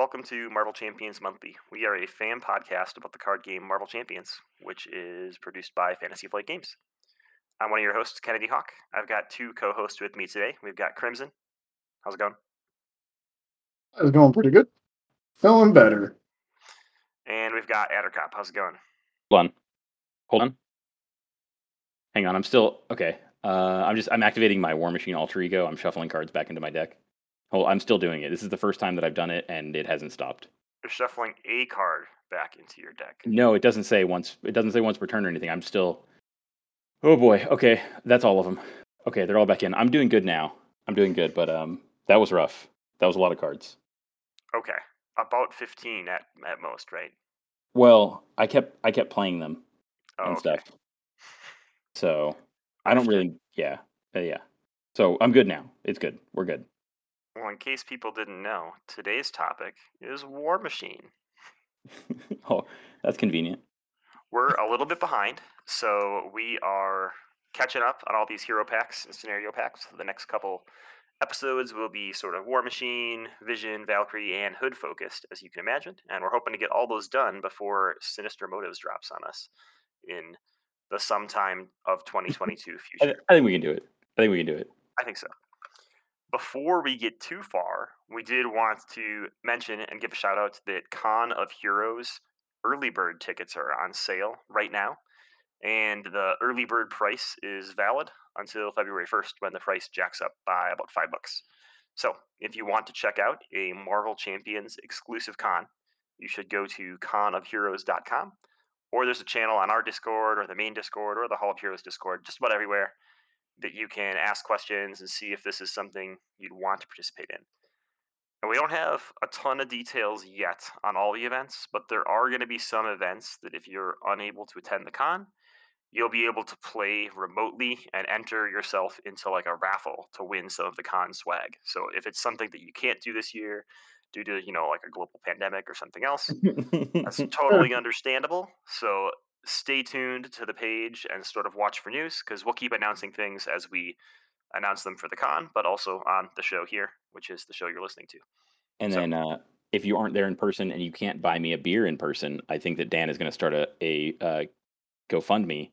welcome to Marvel Champions Monthly. We are a fan podcast about the card game Marvel Champions, which is produced by Fantasy Flight Games. I'm one of your hosts, Kennedy Hawk. I've got two co hosts with me today. We've got Crimson. How's it going? It's going pretty good. Feeling better. And we've got Addercop. How's it going? Hold on. Hold on. Hang on. I'm still okay. Uh, I'm just I'm activating my War Machine alter ego. I'm shuffling cards back into my deck. Hold, I'm still doing it. This is the first time that I've done it, and it hasn't stopped. You're shuffling a card back into your deck. No, it doesn't say once. It doesn't say once per turn or anything. I'm still. Oh boy. Okay, that's all of them. Okay, they're all back in. I'm doing good now. I'm doing good, but um, that was rough. That was a lot of cards. Okay, about 15 at at most, right? Well, I kept I kept playing them Oh, and okay. stuff. So I don't really. Yeah, uh, yeah. So I'm good now. It's good. We're good. Well, in case people didn't know, today's topic is War Machine. oh, that's convenient. We're a little bit behind, so we are catching up on all these hero packs and scenario packs. The next couple episodes will be sort of War Machine, Vision, Valkyrie, and Hood focused, as you can imagine. And we're hoping to get all those done before Sinister Motives drops on us in the sometime of 2022 I, future. I think we can do it. I think we can do it. I think so. Before we get too far, we did want to mention and give a shout out that Con of Heroes early bird tickets are on sale right now. And the early bird price is valid until February 1st when the price jacks up by about five bucks. So if you want to check out a Marvel Champions exclusive con, you should go to conofheroes.com or there's a channel on our Discord or the main Discord or the Hall of Heroes Discord, just about everywhere that you can ask questions and see if this is something you'd want to participate in. And we don't have a ton of details yet on all the events, but there are going to be some events that if you're unable to attend the con, you'll be able to play remotely and enter yourself into like a raffle to win some of the con swag. So if it's something that you can't do this year due to, you know, like a global pandemic or something else, that's totally understandable. So stay tuned to the page and sort of watch for news because we'll keep announcing things as we announce them for the con, but also on the show here, which is the show you're listening to. and So- then uh, if you aren't there in person and you can't buy me a beer in person, I think that Dan is going to start a, a uh, GoFundMe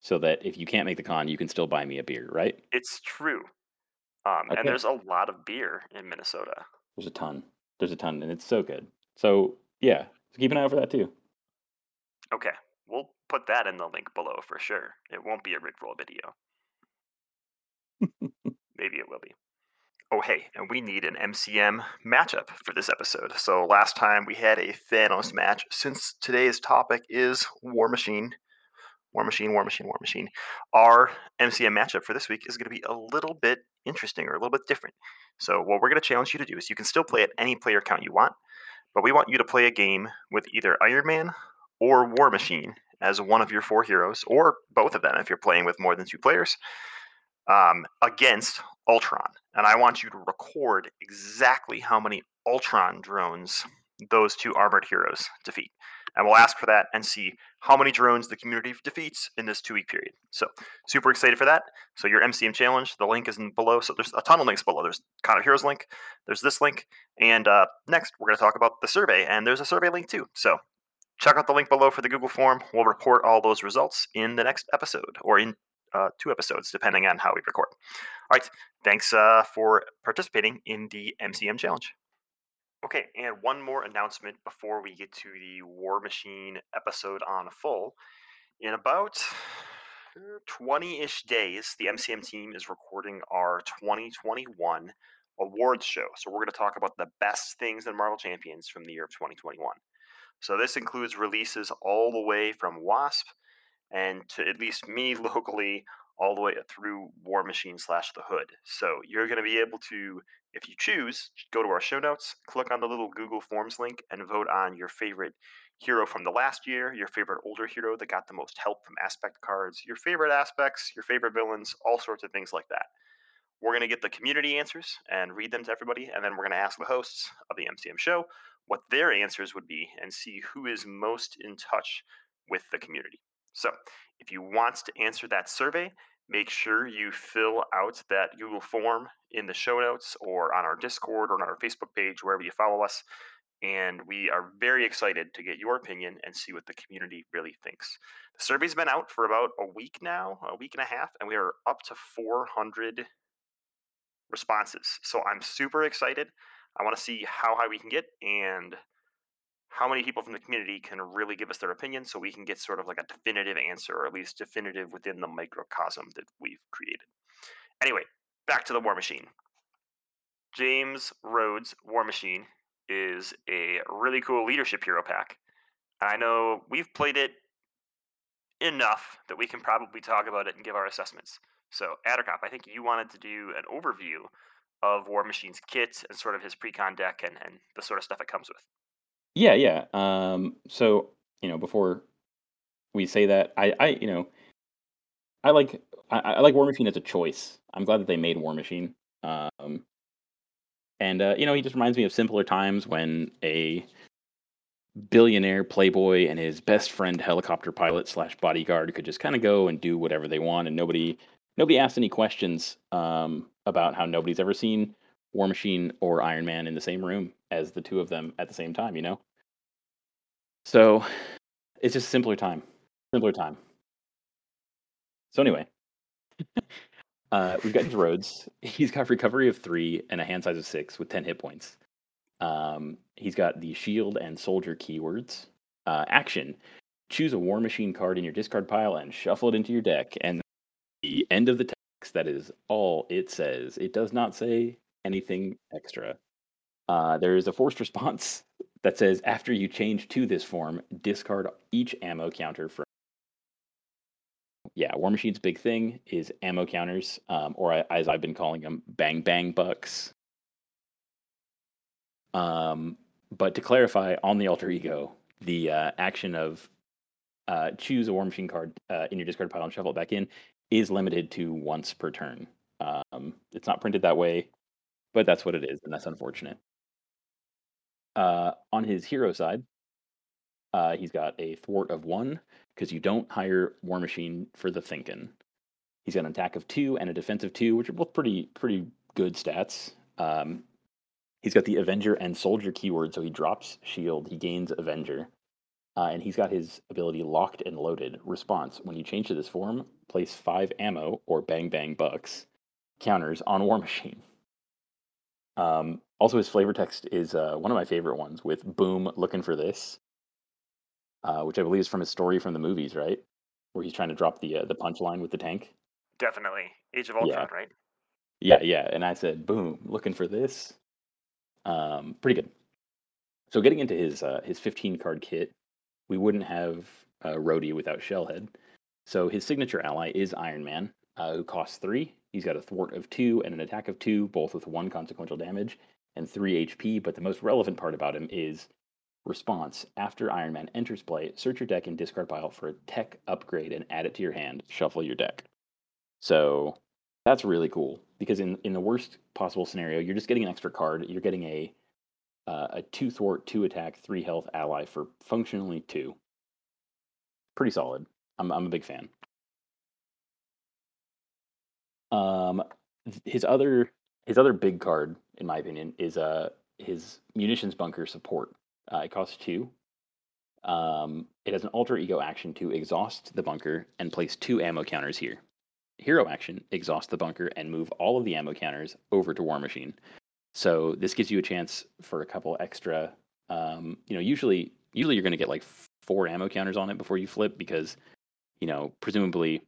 so that if you can't make the con, you can still buy me a beer. Right? It's true. Um, Okay. And there's a lot of beer in Minnesota. There's a ton. There's a ton, and it's so good. So yeah, so keep an eye out for that too. Okay, we'll put that in the link below for sure. It won't be a Rickroll video. Maybe it will be. Oh, hey, and we need an MCM matchup for this episode. So last time we had a Thanos match. Since today's topic is War Machine, War Machine, War Machine, War Machine, our MCM matchup for this week is going to be a little bit interesting or a little bit different. So what we're going to challenge you to do is you can still play at any player count you want, but we want you to play a game with either Iron Man or War Machine as one of your four heroes, or both of them if you're playing with more than two players, um, against Ultron. And I want you to record exactly how many Ultron drones those two armored heroes defeat. And we'll ask for that and see how many drones the community defeats in this two week period. So, super excited for that. So, your MCM challenge, the link is in below. So, there's a ton of links below. There's Con of Heroes link, there's this link. And uh, next, we're going to talk about the survey. And there's a survey link too. So, check out the link below for the Google form. We'll report all those results in the next episode or in uh, two episodes, depending on how we record. All right. Thanks uh, for participating in the MCM challenge. Okay, and one more announcement before we get to the War Machine episode on full. In about 20 ish days, the MCM team is recording our 2021 awards show. So, we're going to talk about the best things in Marvel Champions from the year of 2021. So, this includes releases all the way from Wasp and to at least me locally, all the way through War Machine slash The Hood. So, you're going to be able to if you choose, go to our show notes, click on the little Google Forms link, and vote on your favorite hero from the last year, your favorite older hero that got the most help from aspect cards, your favorite aspects, your favorite villains, all sorts of things like that. We're going to get the community answers and read them to everybody, and then we're going to ask the hosts of the MCM show what their answers would be and see who is most in touch with the community. So, if you want to answer that survey, make sure you fill out that Google form in the show notes or on our Discord or on our Facebook page, wherever you follow us. and we are very excited to get your opinion and see what the community really thinks. The survey's been out for about a week now, a week and a half, and we are up to 400 responses. So I'm super excited. I want to see how high we can get and how many people from the community can really give us their opinion so we can get sort of like a definitive answer or at least definitive within the microcosm that we've created. Anyway, back to the War Machine. James Rhodes War Machine is a really cool leadership hero pack. I know we've played it enough that we can probably talk about it and give our assessments. So, Addercop, I think you wanted to do an overview of War Machine's kit and sort of his precon deck and, and the sort of stuff it comes with. Yeah, yeah. Um, so you know, before we say that, I, I, you know, I like, I, I like War Machine as a choice. I'm glad that they made War Machine. Um, and uh, you know, he just reminds me of simpler times when a billionaire playboy and his best friend helicopter pilot slash bodyguard could just kind of go and do whatever they want, and nobody nobody asked any questions um, about how nobody's ever seen War Machine or Iron Man in the same room as the two of them at the same time. You know, so it's just simpler time, simpler time. So anyway. Uh, we've got James Rhodes. He's got recovery of three and a hand size of six with 10 hit points. Um, he's got the shield and soldier keywords. Uh, action choose a war machine card in your discard pile and shuffle it into your deck. And the end of the that is all it says. It does not say anything extra. Uh, there is a forced response that says after you change to this form, discard each ammo counter from yeah, War Machine's big thing is ammo counters, um, or as I've been calling them, bang bang bucks. Um, but to clarify, on the alter ego, the uh, action of uh, choose a War Machine card uh, in your discard pile and shuffle it back in is limited to once per turn. Um, it's not printed that way, but that's what it is, and that's unfortunate. Uh, on his hero side, uh, he's got a thwart of one because you don't hire War Machine for the thinking. He's got an attack of two and a defense of two, which are both pretty pretty good stats. Um, he's got the Avenger and Soldier keyword, so he drops Shield, he gains Avenger, uh, and he's got his ability Locked and Loaded. Response: When you change to this form, place five ammo or Bang Bang Bucks counters on War Machine. Um, also, his flavor text is uh, one of my favorite ones with "Boom, looking for this." uh, which I believe is from his story from the movies, right? Where he's trying to drop the uh, the punchline with the tank. Definitely, Age of Ultron, Yeah. right? Yeah, yeah. And I said, boom, looking for this. Um, pretty good. So getting into his uh, his 15 card kit, we wouldn't have uh, Rhodey without Shellhead. So his signature ally is Iron Man, uh, who costs three. He's got a thwart of two and an attack of two, both with one consequential damage and three HP. But the most relevant part about him is response. After Iron Man enters play, search your deck and discard pile for a tech upgrade and add it to your hand. Shuffle your deck. So that's really cool because in in the worst possible scenario, you're just getting an extra card. You're getting a uh, a two thwart, two attack, three health ally for functionally two. Pretty solid. I'm I'm a big fan. Um, his other his other big card, in my opinion, is uh his munitions bunker support. Uh, it costs two. Um, it has an alter ego action to exhaust the bunker and place two ammo counters here. Hero action, exhaust the bunker and move all of the ammo counters over to War Machine. So this gives you a chance for a couple extra. Um, you know, usually usually you're going to get like four ammo counters on it before you flip because, you know, presumably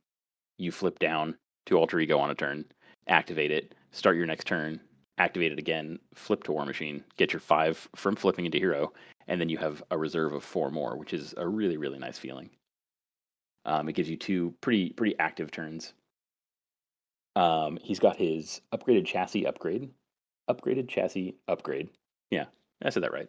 you flip down to alter ego on a turn, activate it, start your next turn, activate it again, flip to War Machine, get your five from flipping into hero, and then you have a reserve of four more, which is a really really nice feeling. Um, it gives you two pretty pretty active turns. Um, he's got his upgraded chassis upgrade, upgraded chassis upgrade. Yeah, I said that right.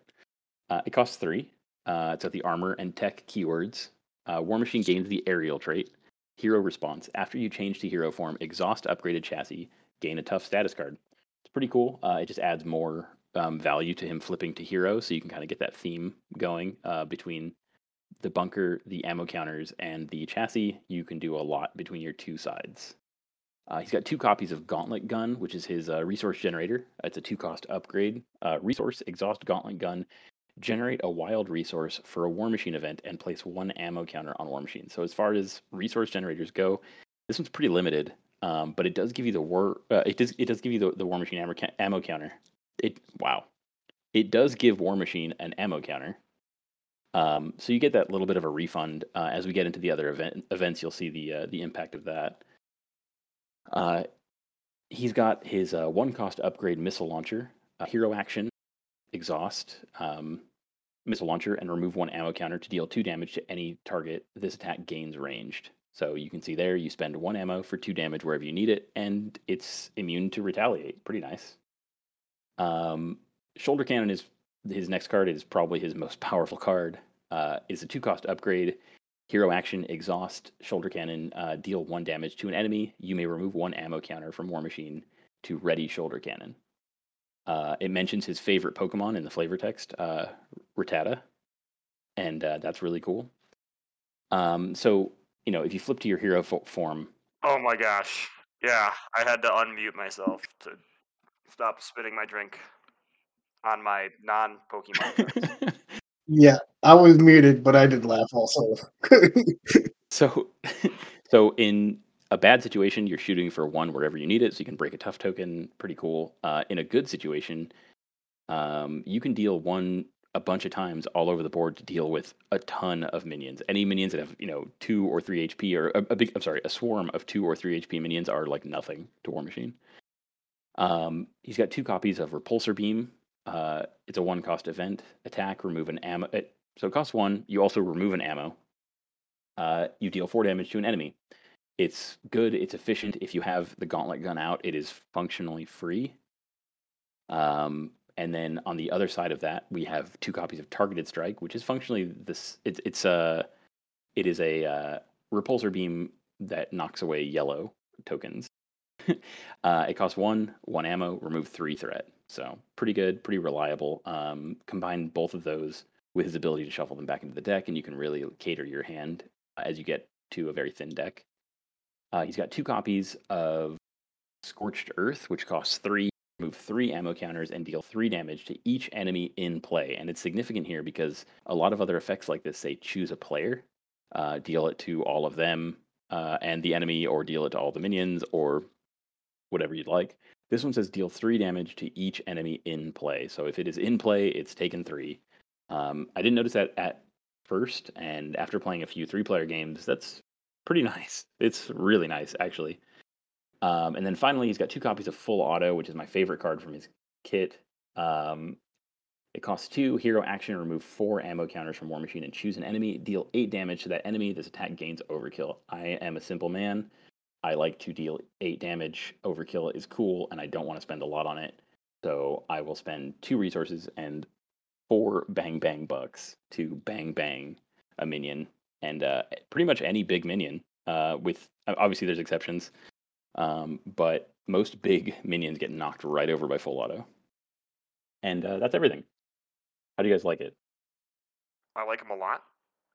Uh, it costs three. Uh, it's got the armor and tech keywords. Uh, War Machine gains the aerial trait. Hero response. After you change to hero form, exhaust upgraded chassis, gain a tough status card. It's pretty cool. Uh, it just adds more um, value to him flipping to hero, so you can kind of get that theme going uh, between the bunker, the ammo counters, and the chassis. You can do a lot between your two sides. Uh, he's got two copies of Gauntlet Gun, which is his uh, resource generator. It's a two cost upgrade. Uh, resource exhaust Gauntlet Gun generate a wild resource for a War Machine event and place one ammo counter on War Machine. So as far as resource generators go, this one's pretty limited, um, but it does give you the war. Uh, it does it does give you the, the War Machine ammo, ammo counter. It wow, it does give War Machine an ammo counter. Um, so you get that little bit of a refund uh, as we get into the other event, events. You'll see the uh, the impact of that. Uh, he's got his uh, one cost upgrade missile launcher, hero action, exhaust, um, missile launcher, and remove one ammo counter to deal two damage to any target this attack gains ranged. So you can see there, you spend one ammo for two damage wherever you need it, and it's immune to retaliate. Pretty nice. Um, shoulder cannon is his next card is probably his most powerful card. Uh, is a two cost upgrade. Hero action, exhaust, shoulder cannon, uh, deal one damage to an enemy. You may remove one ammo counter from War Machine to ready shoulder cannon. Uh, it mentions his favorite Pokemon in the flavor text, uh, Rattata, and uh, that's really cool. Um, so you know, if you flip to your hero fo- form, Oh my gosh. Yeah, I had to unmute myself to stop spitting my drink on my non Pokemon. Yeah, I was muted, but I did laugh also. so so in a bad situation, you're shooting for one wherever you need it, so you can break a tough token. Pretty cool. Uh, in a good situation, um, you can deal one a bunch of times all over the board to deal with a ton of minions. Any minions that have you know two or three HP, or a, a big I'm sorry, a swarm of two or three HP minions are like nothing to War Machine. Um, he's got two copies of Repulsor Beam. Uh, it's a one cost event attack. Remove an ammo. It, so it costs one. You also remove an ammo. Uh, you deal four damage to an enemy. It's good. It's efficient. If you have the gauntlet gun out, it is functionally free. Um, and then on the other side of that, we have two copies of Targeted Strike, which is functionally this. It's it's a it is a uh, repulsor beam that knocks away yellow tokens. uh, it costs one, one ammo, remove three threat. So pretty good, pretty reliable. Um, combine both of those with his ability to shuffle them back into the deck, and you can really cater your hand as you get to a very thin deck. Uh, he's got two copies of Scorched Earth, which costs three. Move three ammo counters and deal three damage to each enemy in play. And it's significant here because a lot of other effects like this say choose a player, uh, deal it to all of them uh, and the enemy, or deal it to all the minions, or whatever you'd like. This one says deal three damage to each enemy in play. So if it is in play, it's taken three. Um, I didn't notice that at first, and after playing a few three player games, that's pretty nice. It's really nice, actually. Um, and then finally, he's got two copies of Full Auto, which is my favorite card from his kit. Um, it costs two hero action, remove four ammo counters from War Machine and choose an enemy. Deal eight damage to that enemy. This attack gains overkill. I am a simple man. I like to deal eight damage. Overkill is cool, and I don't want to spend a lot on it. So I will spend two resources and four bang bang bucks to bang bang a minion, and uh, pretty much any big minion. Uh, with obviously there's exceptions, um, but most big minions get knocked right over by full auto, and uh, that's everything. How do you guys like it? I like him a lot.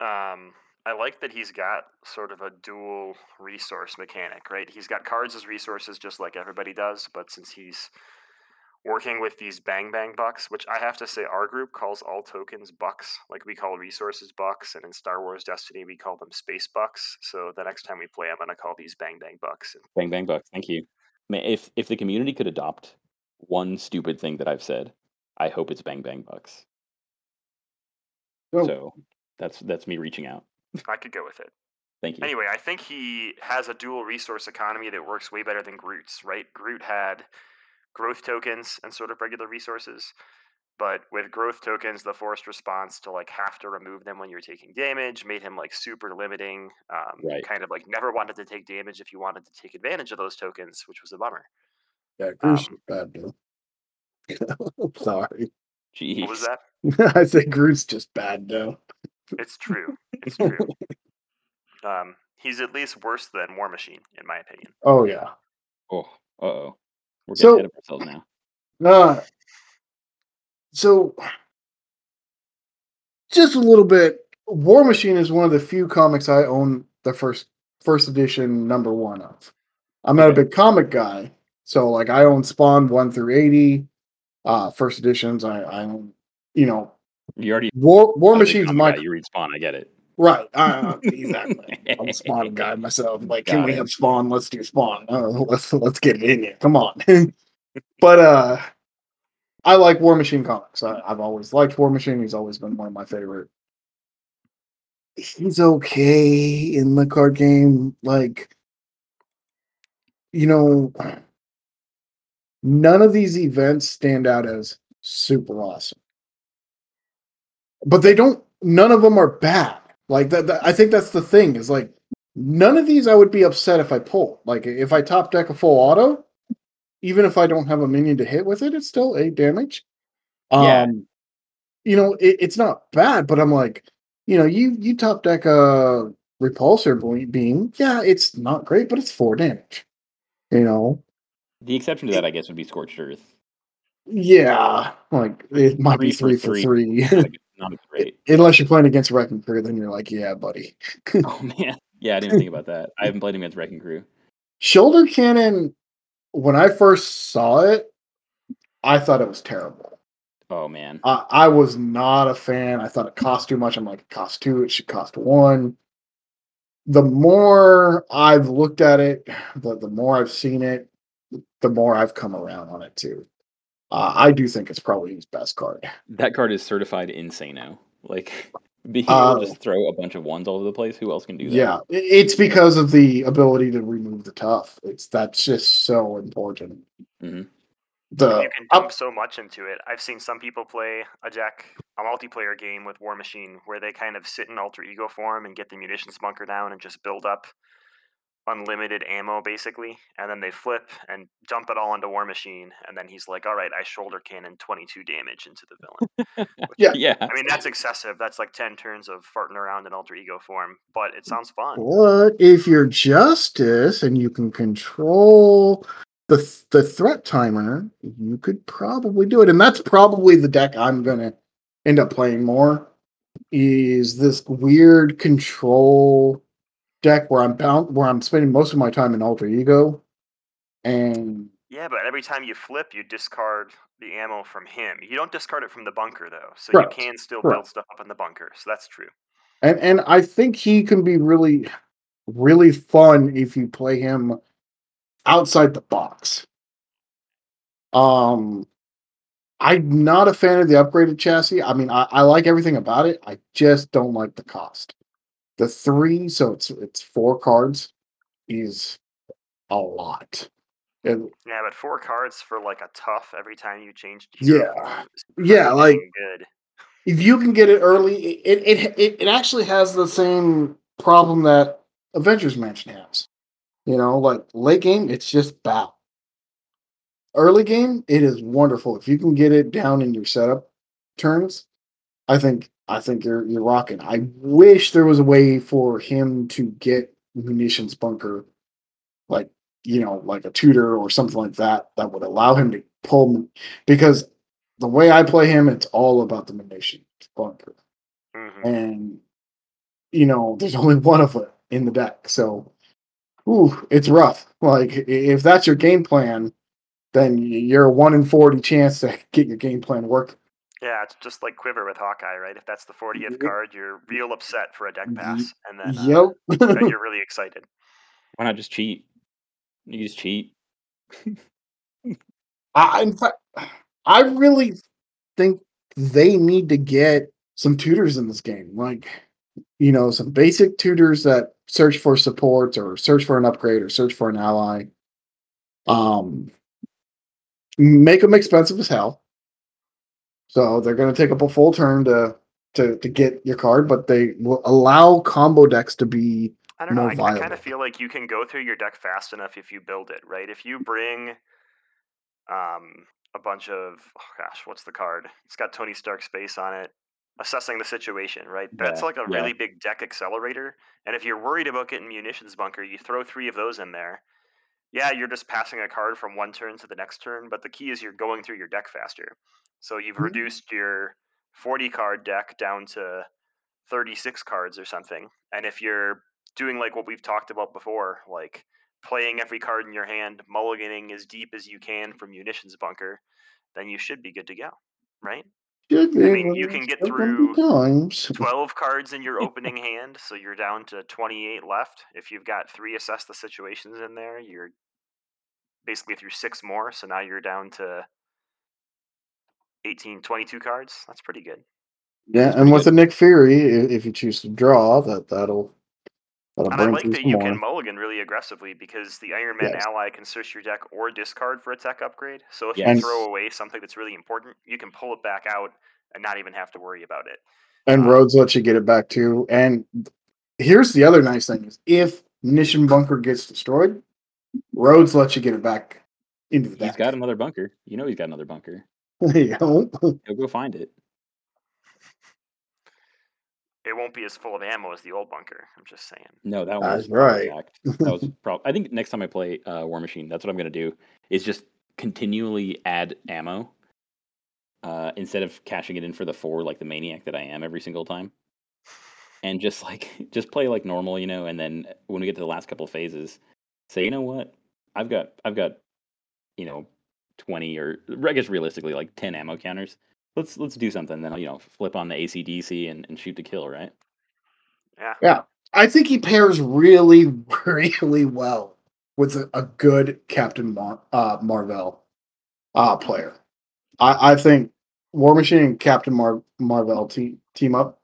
Um, I like that he's got sort of a dual resource mechanic, right? He's got cards as resources just like everybody does, but since he's working with these bang bang bucks, which I have to say our group calls all tokens bucks, like we call resources bucks, and in Star Wars Destiny we call them space bucks. So the next time we play, I'm gonna call these bang bang bucks. Bang bang bucks. Thank you. If if the community could adopt one stupid thing that I've said, I hope it's bang bang bucks. Oh. So that's that's me reaching out. I could go with it. Thank you. Anyway, I think he has a dual resource economy that works way better than Groot's, right? Groot had growth tokens and sort of regular resources. But with growth tokens, the forced response to like have to remove them when you're taking damage made him like super limiting. Um, Right. Kind of like never wanted to take damage if you wanted to take advantage of those tokens, which was a bummer. yeah, Groot's Um, bad, dude. I'm sorry. Jeez. What was that? I said Groot's just bad, though. It's true. It's true. um, he's at least worse than War Machine, in my opinion. Oh yeah. Oh, uh oh. We're getting So- ahead of ourselves now. Uh, so, just a little bit. War Machine is one of the few comics I own the first first edition number one of. I'm not a big comic guy, so like I own Spawn one through eighty, uh, first editions. I, I own, you know, You already War War Machine's my you read Spawn. I get it. right. Uh, exactly. I'm a Spawn guy myself. Like, can Got we it. have Spawn? Let's do Spawn. Uh, let's let's get it in here. Come on. but uh, I like War Machine comics. I, I've always liked War Machine. He's always been one of my favorite. He's okay in the card game. Like, you know, none of these events stand out as super awesome. But they don't, none of them are bad. Like, that, that- I think that's the thing is like, none of these I would be upset if I pull. Like, if I top deck a full auto, even if I don't have a minion to hit with it, it's still eight damage. Yeah. Um, you know, it, it's not bad, but I'm like, you know, you you top deck a repulsor beam, yeah, it's not great, but it's four damage. You know, The exception to that, I guess, would be Scorched Earth. yeah, like it might be Three three for for three. three. Not, great. Unless you're playing against Wrecking Crew, then you're like, yeah, buddy. Oh man, yeah, I didn't think about that. I haven't played against Wrecking Crew. Shoulder cannon, when I first saw it, I thought it was terrible. Oh man, I, I was not a fan. I thought it cost too much. I'm like, it cost two, it should cost one. The more I've looked at it, the, the more I've seen it, the more I've come around on it too. Uh, I do think it's probably his best card. that card is certified insano. Like being Uh, able to just throw a bunch of ones all over the place. Who else can do that? Yeah, it's because of the ability to remove the tough. It's that's just so important. Mhm. The you can up- dump so much into it. I've seen some people play a deck, a multiplayer game with War Machine, where they kind of sit in alter ego form and get the munitions bunker down and just build up unlimited ammo, basically. And then they flip and dump it all into War Machine. And then he's like, "All right, I shoulder cannon 22 damage into the villain." Yeah. yeah. I mean, that's excessive. That's like 10 turns of farting around in alter ego form, but it sounds fun. But if you're justice and you can control the th- the threat timer, you could probably do it. And that's probably the deck I'm gonna end up playing more. Is this weird control deck where I'm bound where I'm spending most of my time in alter ego, and Yeah, but every time you flip, you discard the ammo from him. You don't discard it from the bunker though, so Correct. you can still Correct. build stuff up in the bunker. So that's true. and and I think he can be really really fun if you play him outside the box. Um I'm not a fan of the upgraded chassis. I mean, I, I like everything about it. I just don't like the cost. The three, so it's it's four cards, is a lot. And Yeah, but four cards for like a tough every time you change. Yeah. yeah, like good. if you can get it early, it it it, it actually has the same problem that Avengers Mansion has. You know, like late game, it's just bad. Early game, it is wonderful. If you can get it down in your setup turns, I think I think you're you're rocking. I wish there was a way for him to get munitions bunker, like you know, like a tutor or something like that, that would allow him to pull. Because the way I play him, it's all about the munitions bunker, Mhm. and you know, there's only one of it in the deck, so ooh, it's rough. Like if that's your game plan, then you're a one in forty chance to get your game plan working. Yeah, it's just like Quiver with Hawkeye, right? If that's the 40th Yep. card, you're real upset for a deck pass, and then uh, Yep. then you're really excited. Why not just cheat? You just cheat. I, in fact, I really think they need to get some tutors in this game, like you know, some basic tutors that search for support or search for an upgrade or search for an ally. Um, make them expensive as hell. So they're going to take up a full turn to to to get your card, but they will allow combo decks to be I don't know. I, I kind of feel like you can go through your deck fast enough if you build it, right? If you bring um, a bunch of, oh gosh, what's the card? It's got Tony Stark's face on it. Assessing the situation, right? That's Yeah, like a yeah. really big deck accelerator. And if you're worried about getting munitions bunker, you throw three of those in there. Yeah, you're just passing a card from one turn to the next turn, but the key is you're going through your deck faster. So you've Mhm. reduced your 40 card deck down to 36 cards or something. And if you're doing like what we've talked about before, like playing every card in your hand, mulliganing as deep as you can from munitions bunker, then you should be good to go, right? Should I mean, you can get through times. 12 cards in your opening hand, so you're down to 28 left. If you've got three assess the situations in there, you're basically through six more, so now you're down to 18, 22 cards. That's pretty good. Yeah, That's and with good. the Nick Fury, if you choose to draw, that that'll that'll And I bring like through that you more. can mulligan really aggressively because the Iron Man Yes. ally can search your deck or discard for a tech upgrade. So if Yes. you throw away something that's really important, you can pull it back out and not even have to worry about it. And Um, Rhodes lets you get it back too. And here's the other nice thing: is if Munitions Bunker gets destroyed, Rhodes lets you get it back into the deck. He's got another bunker. You know he's got another bunker. You know? He'll go find it. It won't be as full of ammo as the old bunker. I'm just saying. No, that That's was right. Fact. That was prob- I think next time I play uh, War Machine, that's what I'm gonna do. Is just continually add ammo uh, instead of cashing it in for the four like the maniac that I am every single time, and just like just play like normal, you know. And then when we get to the last couple of phases, say, you know what, I've got I've got you know twenty or I guess realistically like ten ammo counters. Let's let's do something. Then you know flip on the ACDC and, and shoot to kill, right? Yeah. Yeah. I think he pairs really, really well with a, a good Captain Mar- uh, Marvel uh, player. I, I think War Machine and Captain Mar- Marvel te- team up.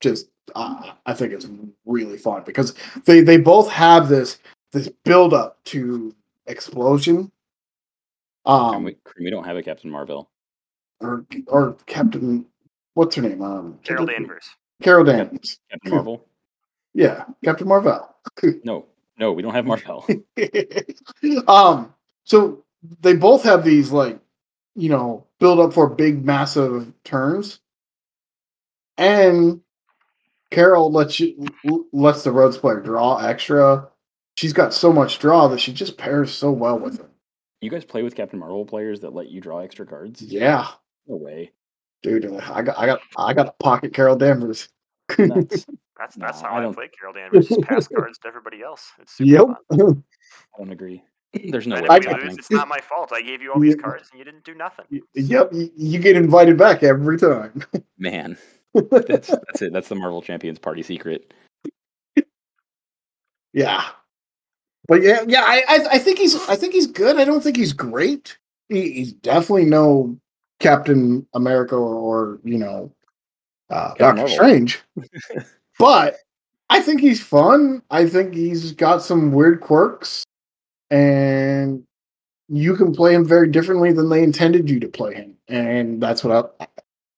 Just, uh, I think it's really fun because they they both have this this build up to explosion. And Um, we, we don't have a Captain Marvel. or or Captain, what's her name? Um, Carol Danvers. Carol Danvers. Captain Marvel? Yeah, Captain Marvel. No, no, we don't have Marvel. um, so they both have these like, you know, build up for big, massive turns, and Carol lets you lets the Rhodes player draw extra. She's got so much draw that she just pairs so well with it. You guys play with Captain Marvel players that let you draw extra cards? Yeah, No way. dude, I got, I got, I got a pocket Carol Danvers. Nuts. That's that's No, how I I, don't- play Carol Danvers. Just pass cards to everybody else. It's super Yep. fun. I don't agree. There's no and way if that's lose, it's not my fault. I gave you all these Yeah. cards and you didn't do nothing. yep, you, you get invited back every time. Man, that's that's it. That's the Marvel Champions party secret. Yeah, but yeah, yeah, I, I, I think he's, I think he's good. I don't think he's great. He, he's definitely no Captain America or, or you know, uh, Doctor. Strange. but I think he's fun. I think he's got some weird quirks, and you can play him very differently than they intended you to play him, and that's what I.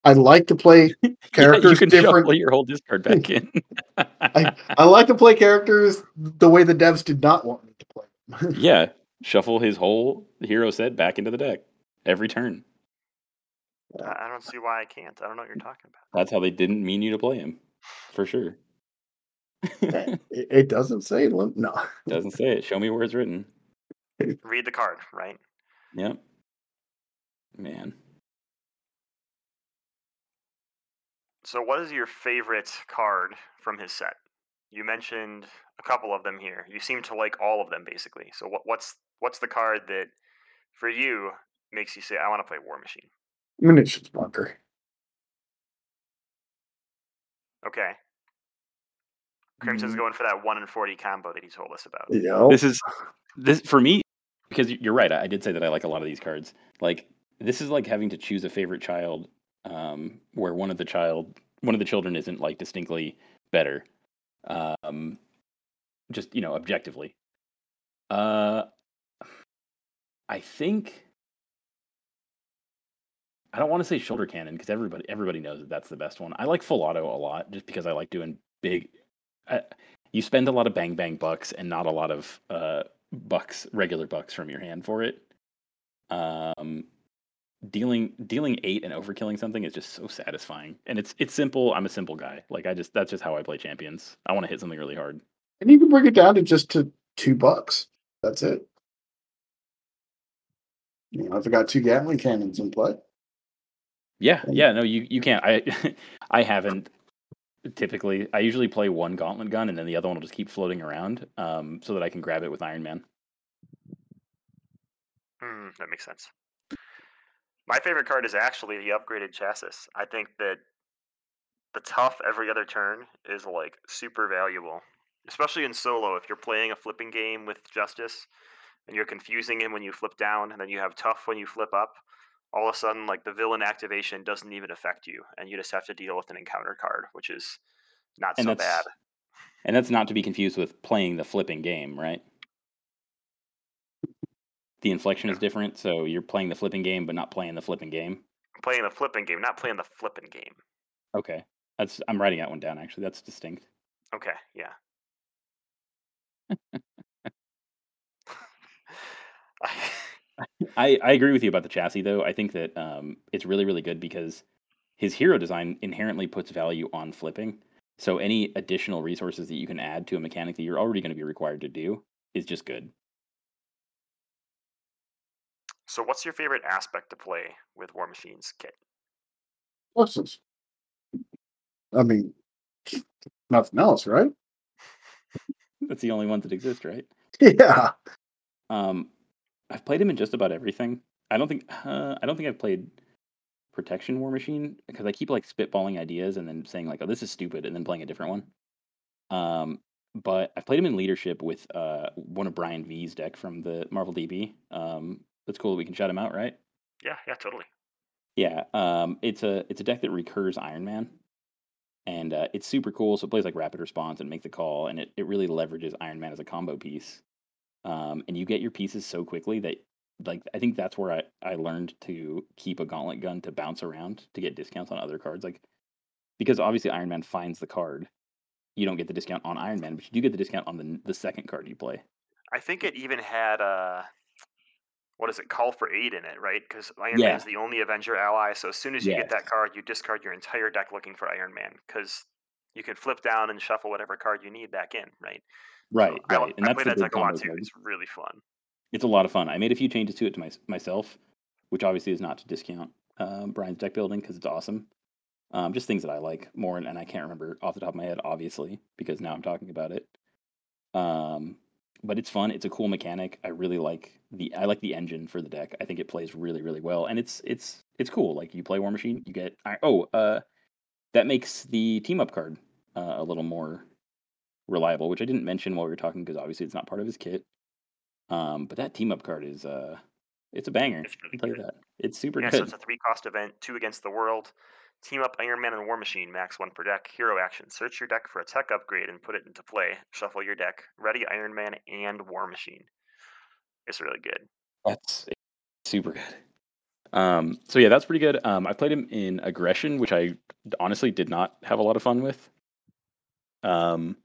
I like to play Yeah, characters you can different. shuffle your whole discard back in. I, I like to play characters the way the devs did not want me to play. yeah, shuffle his whole hero set back into the deck every turn. I I don't see why I can't. I don't know what you're talking about. That's how they didn't mean you to play him, for sure. Eh, it, it doesn't say lim- no. It doesn't say it. Show me where it's written. Read the card, right? Yep. Man. So, what is your favorite card from his set? You mentioned a couple of them here. You seem to like all of them, basically. So, what, what's what's the card that, for you, makes you say, "I want to play War Machine"? Munitions bunker. Okay. Crimson's Mhm. going for that one in forty combo that he told us about. Yeah. This is this for me because you're right. I I did say that I like a lot of these cards. Like this is like having to choose a favorite child, um, where one of the child, one of the children isn't like distinctly better, um, just you know objectively. Uh, I think I don't want to say shoulder cannon because everybody everybody knows that that's the best one. I like full auto a lot just because I like doing big. I, you spend a lot of bang bang bucks and not a lot of uh, bucks, regular bucks from your hand for it. Um, dealing dealing eight and overkilling something is just so satisfying, and it's it's simple. I'm a simple guy. Like I just that's just how I play champions. I want to hit something really hard. And you can bring it down to just to two bucks. That's it. You know, if I got two Gatling cannons in play. Yeah, yeah, no, you you can't. I I haven't typically. I usually play one gauntlet gun, and then the other one will just keep floating around, um, so that I can grab it with Iron Man. Hmm, that makes sense. My favorite card is actually the upgraded chassis. I think that the tough every other turn is like super valuable, especially in solo. If you're playing a flipping game with Justice and you're confusing him when you flip down, and then you have tough when you flip up, all of a sudden, like the villain activation doesn't even affect you, and you just have to deal with an encounter card, which is not and so bad. and that's not to be confused with playing the flipping game, right? The inflection is different, so you're playing the flipping game, but not playing the flipping game. Playing the flipping game, not playing the flipping game. Okay, that's I'm writing that one down. Actually, that's distinct. Okay, yeah. I, I agree with you about the chassis though. I think that um, it's really really good because his hero design inherently puts value on flipping. So any additional resources that you can add to a mechanic that you're already going to be required to do is just good. So, what's your favorite aspect to play with War Machine's kit? Pluses. I mean, nothing else, right? That's the only ones that exist, right? Yeah. Um, I've played him in just about everything. I don't think uh, I don't think I've played Protection War Machine because I keep like spitballing ideas and then saying like, "Oh, this is stupid," and then playing a different one. Um, but I've played him in leadership with uh, one of Brian V's deck from the Marvel DB. Um, that's cool that we can shout him out, right? Yeah, yeah, totally. Yeah, um, it's a it's a deck that recurs Iron Man, and uh, it's super cool. So it plays like rapid response and make the call, and it, it really leverages Iron Man as a combo piece. Um, and you get your pieces so quickly that like I think that's where I, I learned to keep a gauntlet gun to bounce around to get discounts on other cards. Like because obviously Iron Man finds the card, you don't get the discount on Iron Man, but you do get the discount on the the second card you play. I think it even had uh what is it, call for aid in it, right? Because Iron Yeah. is the only Avenger ally. So as soon as you get that card, you discard your entire deck looking for Iron Man. Because you can flip down and shuffle whatever card you need back in, right? So Right, I, and I that's the that deck a lot too. card. It's really fun. It's a lot of fun. I made a few changes to it to my, myself, which obviously is not to discount um, Brian's deck building because it's awesome. Um, just things that I like more, and, and I can't remember off the top of my head, obviously, because now I'm talking about it. Um, but it's fun. It's a cool mechanic. I really like the I like the engine for the deck. I think it plays really really well, and it's it's it's cool. Like you play War Machine, you get I- oh uh, that makes the team up card uh, a little more reliable, which I didn't mention while we were talking because obviously it's not part of his kit. Um, but that team up card is uh, it's a banger. It's really Play good. that. It's super Yeah, so good. it's a three cost event, two against the world. Team up Iron Man and War Machine, max one per deck. Hero action. Search your deck for a tech upgrade and put it into play. Shuffle your deck. Ready Iron Man and War Machine. It's really good. That's super good. Um, so yeah, that's pretty good. Um, I played him in aggression, which I honestly did not have a lot of fun with. Um,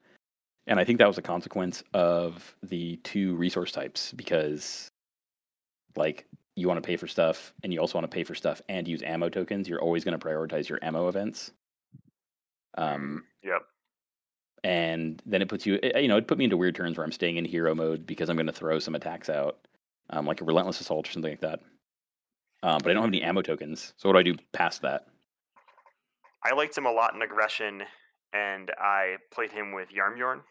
and I think that was a consequence of the two resource types because, like, you want to pay for stuff, and you also want to pay for stuff and use ammo tokens. You're always going to prioritize your ammo events. Um, Yep. and then it puts you eh, you know it put me into weird turns where i'm staying in hero mode because i'm going to throw some attacks out um, like a relentless assault or something like that um, but i don't have any ammo tokens so what do i do past that I liked him a lot in aggression, and I played him with Jarnbjorn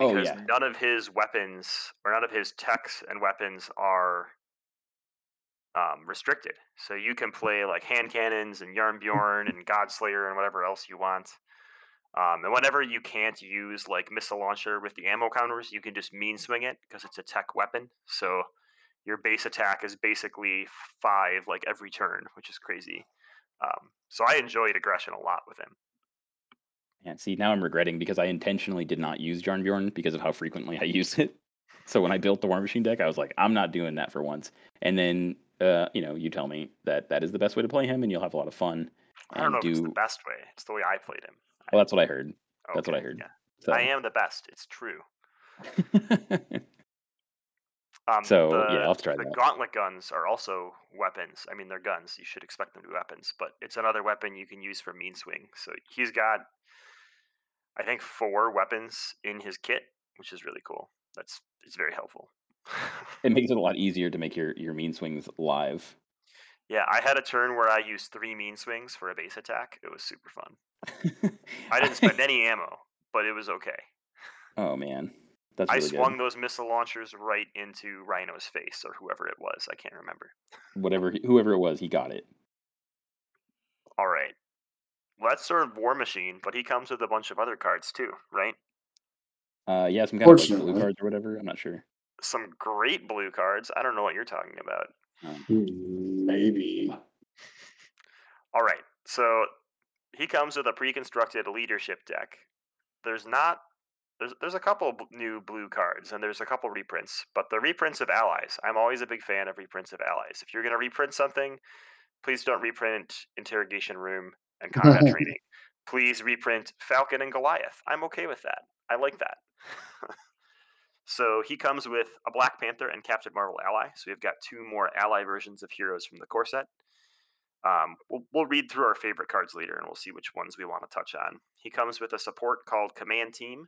oh because yeah none of his weapons or none of his techs and weapons are um, restricted. So you can play like hand cannons and Jarnbjorn and Godslayer and whatever else you want. Um, and whenever you can't use like missile launcher with the ammo counters, you can just mean swing it because it's a tech weapon. So your base attack is basically five like every turn, which is crazy. Um, so I enjoyed aggression a lot with him. and see now i'm regretting because i intentionally did not use jarnbjorn because of how frequently i use it so when i built the war machine deck i was like i'm not doing that for once and then uh, you know you tell me that that is the best way to play him and you'll have a lot of fun I don't know if it's the best way. It's the way I played him. well that's what i heard that's what i heard Yeah. so, I am the best. It's true. Um, So, the, yeah, I'll try the that. gauntlet guns are also weapons. I mean, they're guns. You should expect them to be weapons, but it's another weapon you can use for mean swing. So he's got, I think, four weapons in his kit, which is really cool. That's it's very helpful. It makes it a lot easier to make your your mean swings live yeah, I had a turn where I used three mean swings for a base attack. It was super fun. I didn't spend any ammo, but it was okay. Oh man, That's I swung good. those missile launchers right into Rhino's face or whoever it was. I can't remember. Whatever, whoever it was, he got it. All right. Well, that's sort of War Machine, but he comes with a bunch of other cards too, right? Uh, yeah, some kind of like blue cards or whatever. I'm not sure. Some great blue cards. I don't know what you're talking about. Hmm. Hmm, maybe. All right. So he comes with a pre-constructed leadership deck. There's not there's there's a couple new blue cards and there's a couple reprints, but the reprints of allies. I'm always a big fan of reprints of allies. If you're going to reprint something, please don't reprint Interrogation Room and Combat Training. Please reprint Falcon and Goliath. I'm okay with that. I like that. so he comes with a Black Panther and Captain Marvel ally. So we've got two more ally versions of heroes from the core set. Um, we'll, we'll read through our favorite cards later and we'll see which ones we want to touch on. He comes with a support called Command Team,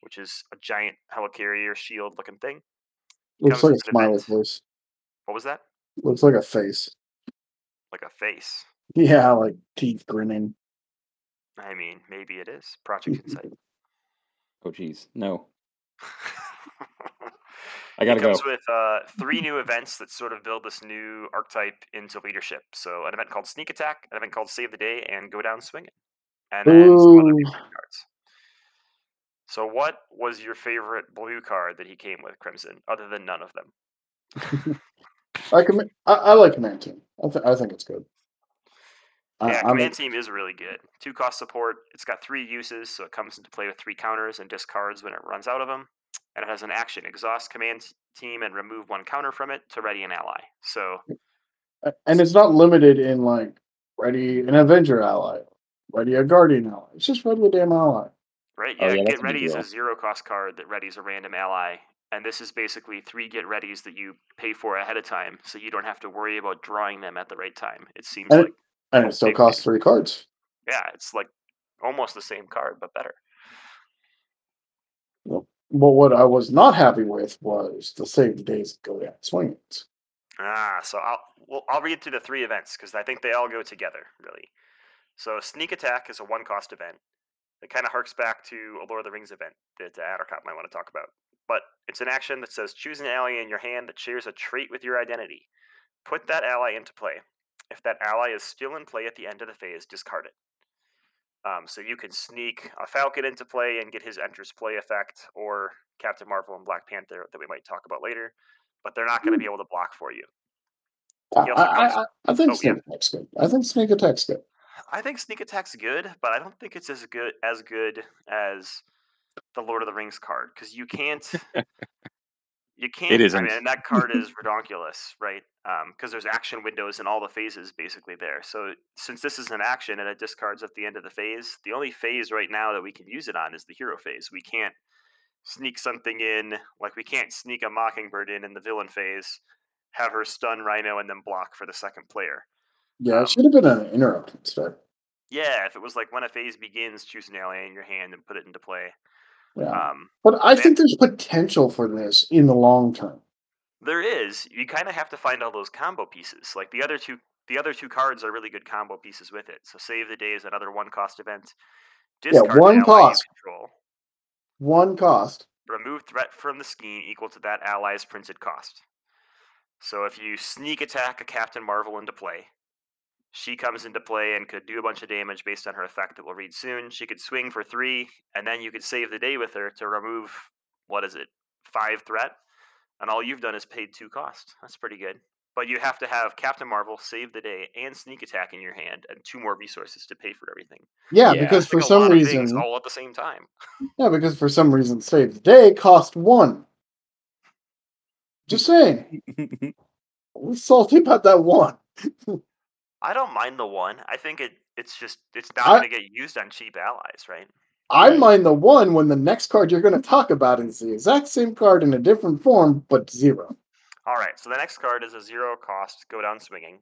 which is a giant helicarrier shield looking thing. Looks like a with smiley event. face. What was that? Looks like a face. Like a face. Yeah, like teeth grinning. I mean, maybe it is. Project Insight. Oh, geez, no, I It gotta go. comes with uh, three new events that sort of build this new archetype into leadership. So, an event called Sneak Attack, an event called Save the Day, and Go Down Swinging. And then some other Ooh. cards. So, what was your favorite blue card that he came with, Crimson, other than none of them? I can. I, I like Command Team. I, th- I think it's good. Yeah, Command Team is really good. Two cost support. It's got three uses, so it comes into play with three counters and discards when it runs out of them. And it has an action: exhaust Command Team and remove one counter from it to ready an ally. So and it's not limited in like ready an Avenger ally, ready a Guardian ally. It's just ready a damn ally. Right? Oh, Yeah, yeah, Get Ready is a zero cost card that readies a random ally. And this is basically three Get Readies that you pay for ahead of time, so you don't have to worry about drawing them at the right time. It seems And it- And it still costs three cards. yeah, it's like almost the same card, but better. But what I was not happy with was the save the days go down swings. Ah, so I'll well, I'll read through the three events because I think they all go together, really. So Sneak Attack is a one cost event. It kind of harks back to a Lord of the Rings event that uh, Addercop might want to talk about. But it's an action that says choose an ally in your hand that shares a trait with your identity. Put that ally into play. If that ally is still in play at the end of the phase, discard it. Um, so you can sneak a Falcon into play and get his enters play effect, or Captain Marvel and Black Panther that we might talk about later. But they're not going to be able to block for you. I, I, I, I think Oh, yeah. Sneak Attack's good. I think Sneak Attack's good. I think Sneak Attack's good, but I don't think it's as good as good as the Lord of the Rings card because you can't. You can't. I isn't. mean, and that card is redonkulous, right? Because there's action windows in all the phases basically there. So since this is an action and it discards at the end of the phase, the only phase right now that we can use it on is the hero phase. We can't sneak something in, like we can't sneak a Mockingbird in in the villain phase, have her stun Rhino, and then block for the second player. Yeah, Um, it should have been an interrupt instead. Yeah, if it was like when a phase begins, choose an ally in your hand and put it into play. Yeah. Um, but I man- think there's potential for this in the long term. there is. You kind of have to find all those combo pieces. Like the other two, the other two cards are really good combo pieces with it. So save the day is another one cost event. Yeah, Discard an one cost. Control. One cost. Remove threat from the scheme equal to that ally's printed cost. So if you sneak attack a Captain Marvel into play, she comes into play and could do a bunch of damage based on her effect that we'll read soon. She could swing for three, and then you could save the day with her to remove what is it, five threat, and all you've done is paid two cost. That's pretty good. But you have to have Captain Marvel save the day and sneak attack in your hand, and two more resources to pay for everything. Yeah, Yeah. because for like some lot of things reason, all at the same time. yeah, because for some reason, save the day cost one. Just saying, we're salty about that one. I don't mind the one. I think it it's just it's not I- going to get used on cheap allies, right? I mind the one when the next card you're going to talk about is the exact same card in a different form, but zero. All right. So the next card is a zero cost go down swinging.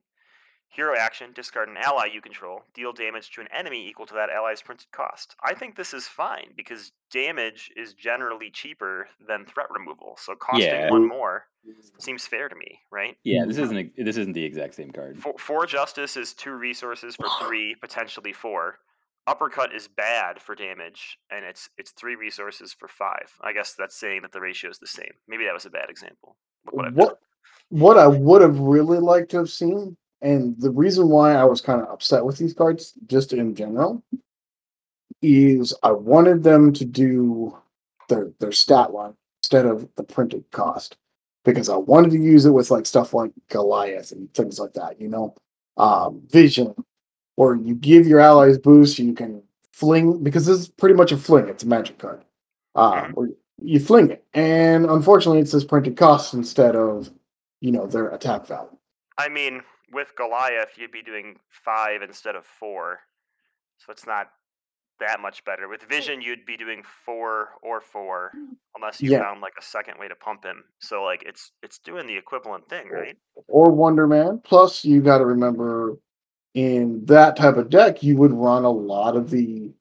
Hero action: discard an ally you control. Deal damage to an enemy equal to that ally's printed cost. I think this is fine because damage is generally cheaper than threat removal. So costing Yeah. one more seems fair to me, right? yeah, this isn't a, this isn't the exact same card. Four, four justice is two resources for three, potentially four. uppercut is bad for damage, and it's it's three resources for five. I guess that's saying that the ratio is the same. Maybe that was a bad example. What What what I would have really liked to have seen, and the reason why I was kind of upset with these cards, just in general, is I wanted them to do their their stat line instead of the printed cost because I wanted to use it with like stuff like Goliath and things like that, you know, um, Vision, or you give your allies boost, you can fling because this is pretty much a fling. It's a magic card, um, where you fling it, and unfortunately, it says printed cost instead of you know their attack value. I mean, with Goliath, you'd be doing five instead of four, so it's not that much better. With Vision, you'd be doing four or four, mm-hmm. unless you Yeah. found like a second way to pump him. So like it's it's doing the equivalent thing, right? or Wonder Man. Plus, you got to remember in that type of deck, you would run a lot of the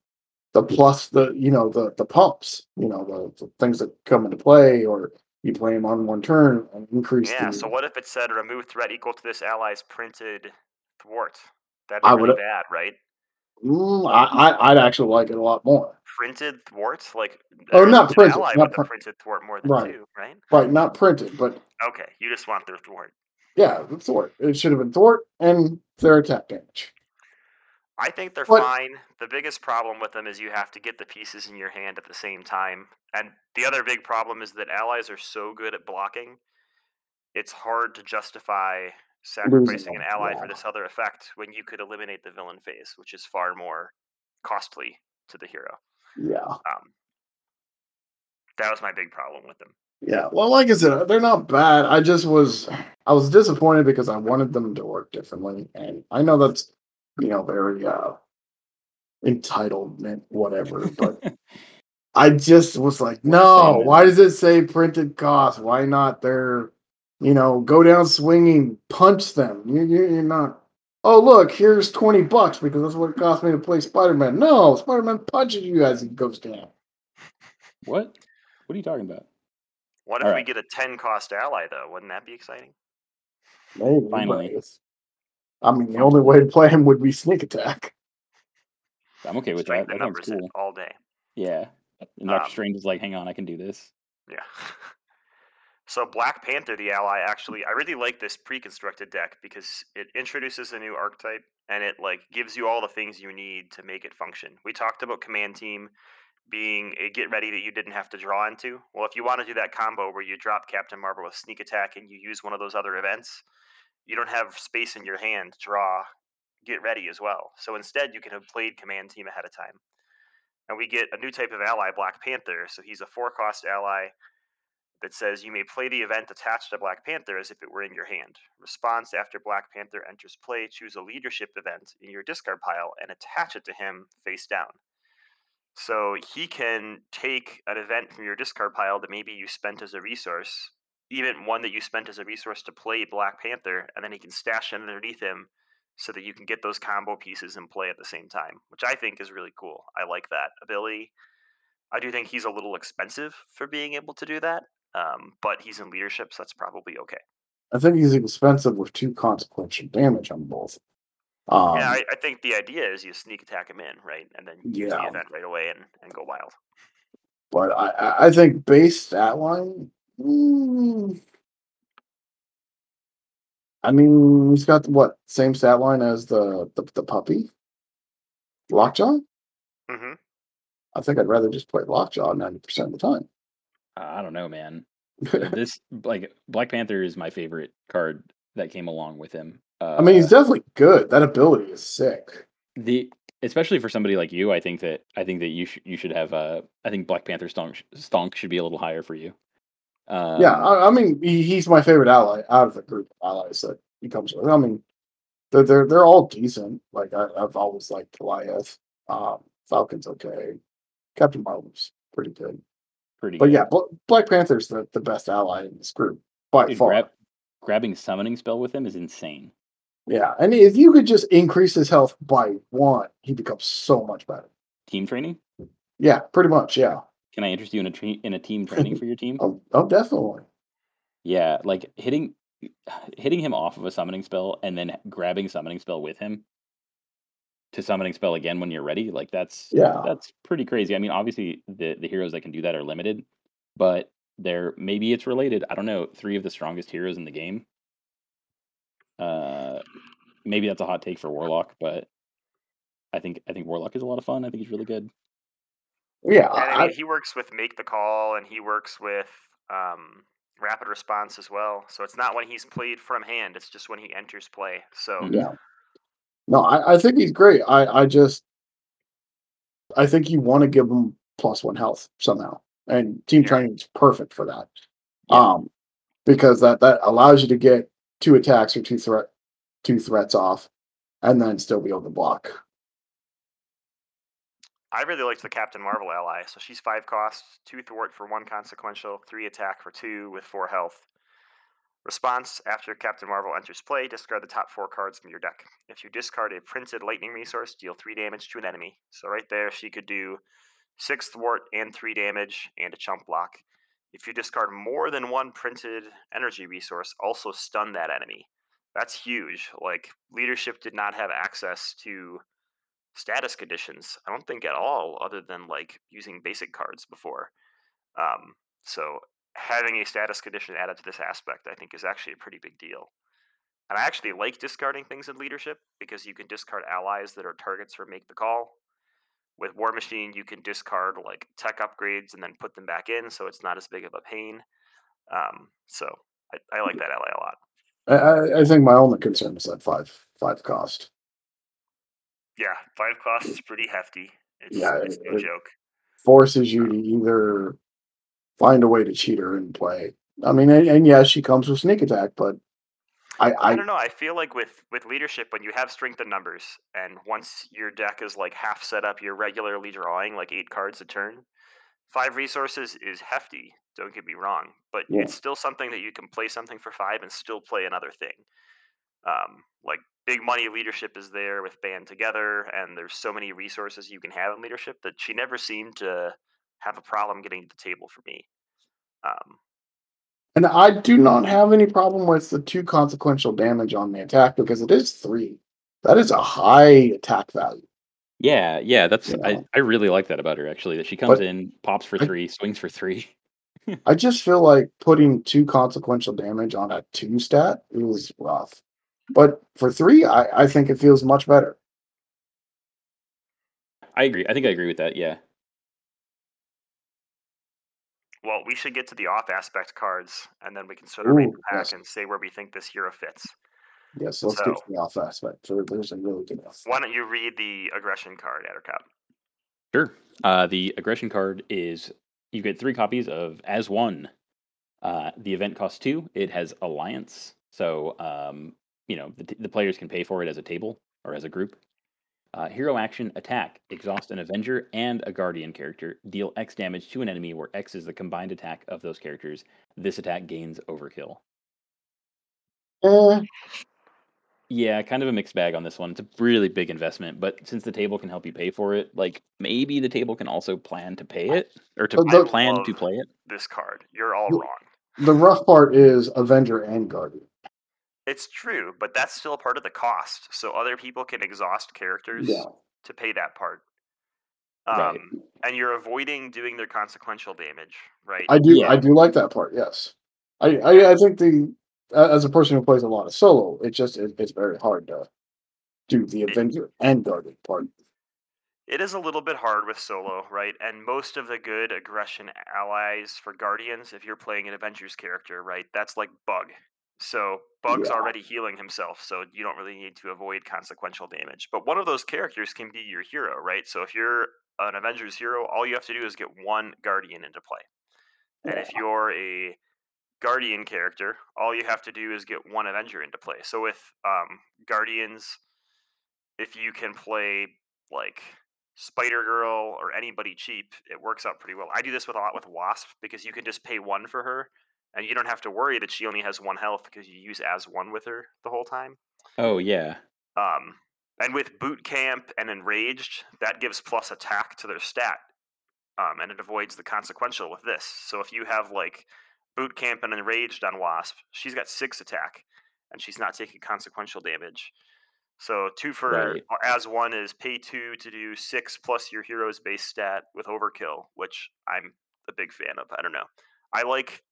the plus the you know the the pumps, you know the, the things that come into play, or you play them on one turn and increase. Yeah. the, So what if it said remove threat equal to this ally's printed thwart? That'd be I bad, right? Mm, I, I I'd actually like it a lot more. Printed thwart, like Oh, not printed, ally not with a printed thwart more than Right. two, right? Right, not printed, but Okay, you just want their thwart. yeah, the thwart. It should have been thwart and their attack damage. I think they're fine. The biggest problem with them is you have to get the pieces in your hand at the same time. And the other big problem is that allies are so good at blocking, it's hard to justify sacrificing an ally yeah. for this other effect when you could eliminate the villain phase, which is far more costly to the hero. Yeah, Um, that was my big problem with them. yeah. Well, like I said, they're not bad. I just was I was disappointed because I wanted them to work differently, and I know that's you know very uh entitlement, whatever, but. I just was like, no, why does it say printed cost? Why not their, you know, go down swinging, punch them? You, you, you're not, oh, look, here's 20 bucks because that's what it cost me to play Spider Man. No, Spider Man punches you as he goes down. What? What are you talking about? What if we Alright. get a 10 cost ally, though? Wouldn't that be exciting? Maybe, but Finally. it's- I mean, the only way to play him would be sneak attack. I'm okay with Strength that. in That sounds cool. all day. Yeah. And Doctor Um, Strange is like, hang on, I can do this. Yeah. so Black Panther, the ally, actually, I really like this pre-constructed deck because it introduces a new archetype and it like gives you all the things you need to make it function. We talked about Command Team being a get ready that you didn't have to draw into. Well, if you want to do that combo where you drop Captain Marvel with sneak attack and you use one of those other events, you don't have space in your hand draw get ready as well. So instead, you can have played Command Team ahead of time. And we get a new type of ally, Black Panther. So he's a four cost ally that says you may play the event attached to Black Panther as if it were in your hand. Response after Black Panther enters play, choose a leadership event in your discard pile and attach it to him face down. So he can take an event from your discard pile that maybe you spent as a resource, even one that you spent as a resource to play Black Panther, and then he can stash it underneath him so that you can get those combo pieces in play at the same time, which I think is really cool. I like that ability. I do think he's a little expensive for being able to do that, um, but he's in leadership, so that's probably okay. I think he's expensive with two consequential damage on both. Um, yeah, I, I think the idea is you sneak attack him in, right, and then use the Yeah. event right away and, and go wild. but I, I- I think base stat line. Mm, I mean, he's got what same stat line as the the, the puppy, Lockjaw. hmm I think I'd rather just play Lockjaw ninety percent of the time. I don't know, man. this like Black Panther is my favorite card that came along with him. Uh, I mean, he's definitely good. That ability is sick. the especially for somebody like you. I think that I think that you should you should have. Uh, I think Black Panther stonk sh- stonk should be a little higher for you. Um, yeah, I, I mean, he, he's my favorite ally out of the group of allies that he comes with. I mean, they're they're they're all decent. Like I, I've always liked Goliath. Um, Falcon's okay. Captain Marvel's pretty good. pretty. But good. yeah, Bla- Black Panther's the, the best ally in this group by Dude, far. grab, grabbing summoning spell with him is insane. Yeah, and if you could just increase his health by one, he becomes so much better. Team training. Yeah, pretty much. Yeah. Can I interest you in a tra- in a team training for your team? Oh, oh definitely. Yeah, like hitting hitting him off of a summoning spell and then grabbing summoning spell with him to summoning spell again when you're ready. Like that's Yeah. that's pretty crazy. I mean, obviously the the heroes that can do that are limited, but they're maybe it's related. I don't know. Three of the strongest heroes in the game. Uh, maybe that's a hot take for Warlock, but I think I think Warlock is a lot of fun. I think he's really good. Yeah, And I I, mean, he works with make the call, and he works with um, rapid response as well. So it's not when he's played from hand; it's just when he enters play. So yeah. No, I, I think he's great. I, I just I think you want to give him plus one health somehow. And team Yeah. training is perfect for that. Yeah. Um because that that allows you to get two attacks or two threat two threats off and then still be able to block. I really liked the Captain Marvel ally. So she's five costs, two thwart for one consequential, three attack for two with four health. Response after Captain Marvel enters play, discard the top four cards from your deck. If you discard a printed lightning resource, deal three damage to an enemy. So right there, she could do six thwart and three damage and a chump block. If you discard more than one printed energy resource, also stun that enemy. That's huge. Like leadership did not have access to status conditions. I don't think at all, other than like using basic cards before. Um, so having a status condition added to this aspect, I think, is actually a pretty big deal. And I actually like discarding things in leadership because you can discard allies that are targets for make the call. With War Machine, you can discard like tech upgrades and then put them back in, so it's not as big of a pain. Um, so I, I like that ally a lot. I, I, I think my only concern is that five five cost. Yeah, five costs is pretty hefty. It's, Yeah, it's no it- joke. Forces you to either find a way to cheat her and play. I mean, and, and yes, she comes with sneak attack, but I, I I don't know. I feel like with with leadership, when you have strength in numbers, and once your deck is like half set up, you're regularly drawing like eight cards a turn. Five resources is hefty. Don't get me wrong, but Yeah. it's still something that you can play something for five and still play another thing. Um, like big money leadership is there with band together, and there's so many resources you can have in leadership that she never seemed to have a problem getting to the table for me. Um, and I do not have any problem with the two consequential damage on the attack because it is three. That is a high attack value. Yeah, yeah, that's Yeah. I, I really like that about her actually. That she comes But in, pops for I- three, swings for three. I just feel like putting two consequential damage on a two stat it was rough. But for three, I, I think it feels much better. I agree. I think I agree with that. Yeah. Well, we should get to the off aspect cards, and then we can sort of read Ooh, the pack yes. and say where we think this hero fits. Yes, let's So- get to the off aspect. So there's a really good off. Why don't you read the aggression card, Addercop? Sure. Uh, the aggression card is you get three copies of as one. Uh, the event costs two. It has alliance, so um, you know the, t- the players can pay for it as a table or as a group. Uh, hero action attack exhaust an avenger and a guardian character. Deal X damage to an enemy where X is the combined attack of those characters. This attack gains overkill. Eh, Yeah, kind of a mixed bag on this one. It's a really big investment, but since the table can help you pay for it, like maybe the table can also plan to pay it or to Uh, the- plan to play it. This card. You're all Well- wrong. the rough part is Avenger and Guardian. It's true, but that's still part of the cost. So other people can exhaust characters Yeah. to pay that part. Um, Right. And you're avoiding doing their consequential damage, right? I do Yeah. I do like that part, yes. I, I, I think the as a person who plays a lot of solo, it just it, it's very hard to do the Avenger and Guardian part. It is a little bit hard with solo, right? And most of the good aggression allies for Guardians, if you're playing an Avengers character, right, that's like Bug. So Bug's Yeah. already healing himself, so you don't really need to avoid consequential damage. But one of those characters can be your hero, right? So if you're an Avengers hero, all you have to do is get one Guardian into play. And if you're a Guardian character, all you have to do is get one Avenger into play. So with um, Guardians, if you can play like Spider Girl or anybody cheap, it works out pretty well. I do this with a lot with Wasp because you can just pay one for her, and you don't have to worry that she only has one health because you use as one with her the whole time. Oh yeah. Um, and with Boot Camp and Enraged, that gives plus attack to their stat, um, and it avoids the consequential with this. So if you have like Boot Camp and Enraged on Wasp, she's got six attack, and she's not taking consequential damage. So two for Right. as one is pay two to do six plus your hero's base stat with overkill, which I'm a big fan of. I don't know. I like.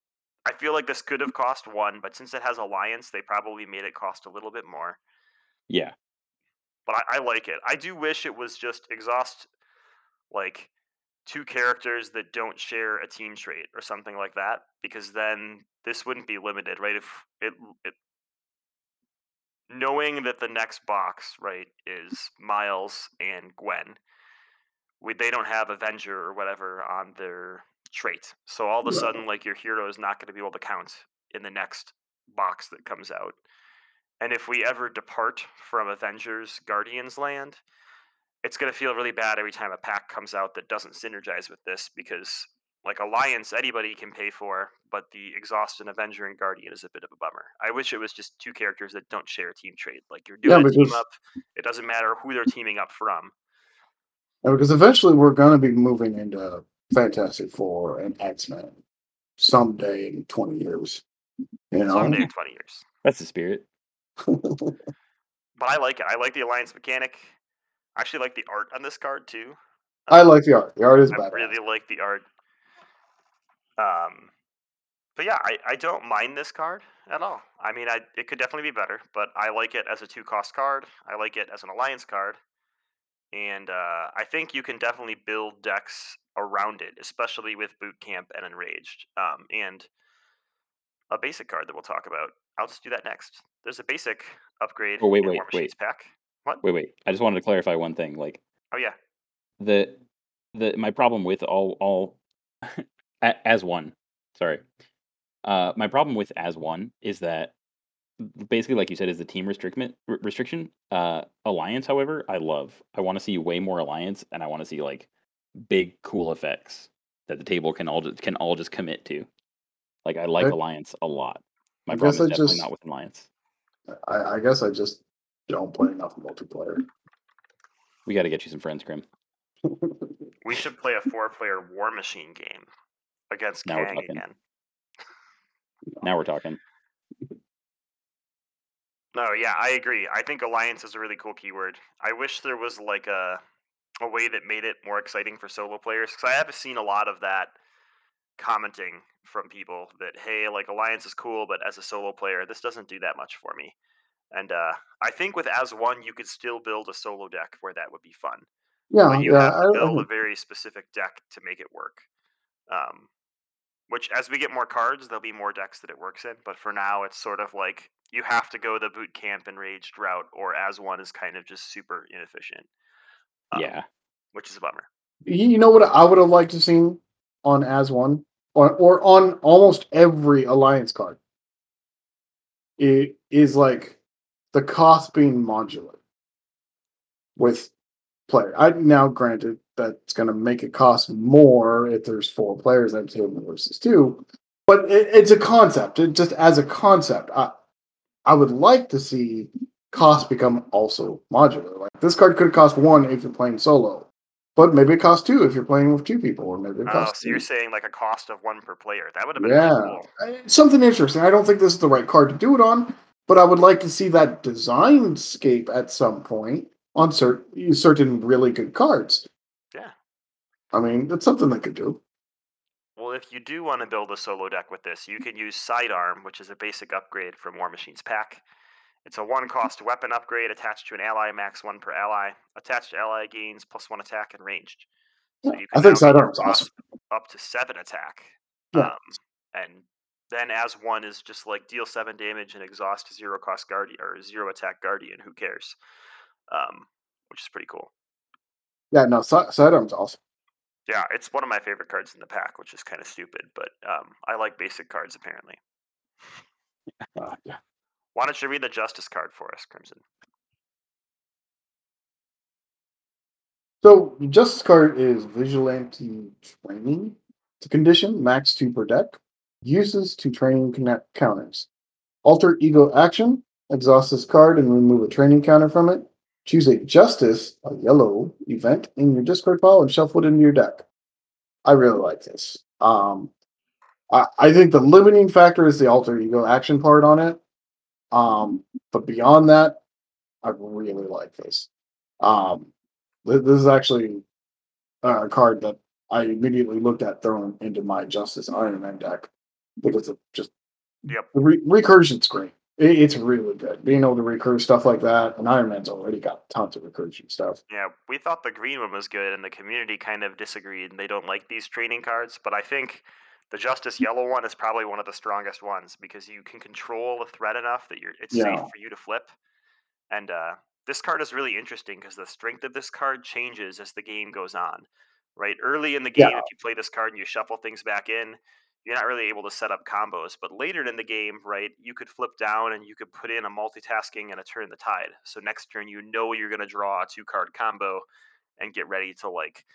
I feel like this could have cost one, but since it has alliance, they probably made it cost a little bit more. Yeah. But I, I like it. I do wish it was just exhaust, like two characters that don't share a team trait or something like that, because then this wouldn't be limited, right? If it, it knowing that the next box right is Miles and Gwen, we, they don't have Avenger or whatever on their trait. So all of a sudden, like your hero is not going to be able to count in the next box that comes out. And if we ever depart from Avengers Guardians Land, it's going to feel really bad every time a pack comes out that doesn't synergize with this because like Alliance anybody can pay for, but the Exhaust and Avenger and Guardian is a bit of a bummer. I wish it was just two characters that don't share a team trait. Like you're Yeah, doing a team up, it doesn't matter who they're teaming up from. Yeah, because eventually we're going to be moving into Fantastic Four and X Men someday in 20 years. You know? Someday in 20 years. That's the spirit. But I like it. I like the Alliance mechanic. I actually like the art on this card too. I like the art. The art is I badass. really like the art. Um, but yeah, I, I don't mind this card at all. I mean, I it could definitely be better, but I like it as a two cost card. I like it as an alliance card, and uh, I think you can definitely build decks around it, especially with boot camp and enraged, um, and a basic card that we'll talk about. I'll just do that next. There's a basic upgrade Oh, wait, wait, wait. pack. What? Wait, wait. I just wanted to clarify one thing. Like Oh yeah. the the my problem with all all as one. Sorry. Uh, my problem with as one is that basically, like you said, is the team restriction. Restriction. Uh, alliance, however, I love. I want to see way more alliance, and I want to see like big, cool effects that the table can all just, can all just commit to. Like I like I- alliance a lot. My I problem guess is I definitely just- not with alliance. I, I guess I just don't play enough multiplayer. We got to get you some friends, Grim. We should play a four player War Machine game against Now we're Kang talking. again. Now we're talking. No, yeah, I agree. I think alliance is a really cool keyword. I wish there was like a a way that made it more exciting for solo players because I have seen a lot of that commenting from people that hey, like alliance is cool, but as a solo player, this doesn't do that much for me. And uh, I think with as one, you could still build a solo deck where that would be fun. Yeah, but you yeah. have to I build a very specific deck to make it work. Um, which, as we get more cards, there'll be more decks that it works in. But for now, it's sort of like you have to go the boot camp enraged route, or as one is kind of just super inefficient. Um, yeah. which is a bummer. you you know what I would have liked to seen on as one or or on almost every alliance card. It is like the cost being modular with player. I now granted that's going to make it cost more if there's four players at the table versus two, but it, it's a concept. It just as a concept, I I would like to see cost become also modular. Like this card could cost one if you're playing solo, but maybe it costs two if you're playing with two people, or maybe it Oh, costs so you're saying like a cost of one per player? That would have been Yeah, cool. Something interesting. I don't think this is the right card to do it on, but I would like to see that design scape at some point on certain certain really good cards. Yeah. I mean, that's something they could do. If you do want to build a solo deck with this, you can use Sidearm, which is a basic upgrade from War Machines pack. It's a one cost weapon upgrade attached to an ally, max one per ally. Attached ally gains plus one attack and ranged. So you I think Sidearm's awesome. Up to seven attack. Yeah. Um, and then as one is just like deal seven damage and exhaust zero cost guardian or zero attack guardian. Who cares? Um, which is pretty cool. Yeah, no, Sidearm's awesome. Yeah, it's one of my favorite cards in the pack, which is kind of stupid, but um, I like basic cards apparently. Uh, yeah. Why don't you read the justice card for us, Crimson? So the Justice card is Vigilante Training. It's a condition, max two per deck. Uses to training connect counters. Alter Ego action. Exhaust this card and remove a training counter from it. Choose a Justice, a yellow event in your discard pile and shuffle it into your deck. I really like this. Um, I, I think the limiting factor is the Alter Ego action part on it. Um, but beyond that, I really like this. Um, th- this is actually a card that I immediately looked at throwing into my Justice Iron Man deck because of just Yep. the re- recursion's great. It, it's really good. Being able to recruit stuff like that, and Iron Man's already got tons of recruiting stuff. Yeah, we thought the green one was good, and the community kind of disagreed. and They don't like these training cards, but I think the Justice Yellow one is probably one of the strongest ones because you can control the threat enough that you're it's safe for you to flip. And uh, this card is really interesting because the strength of this card changes as the game goes on. Right, early in the game, Yeah. if you play this card and you shuffle things back in, you're not really able to set up combos. But later in the game, right, you could flip down and you could put in a multitasking and a turn the tide. So next turn, you know you're going to draw a two card combo and get ready to like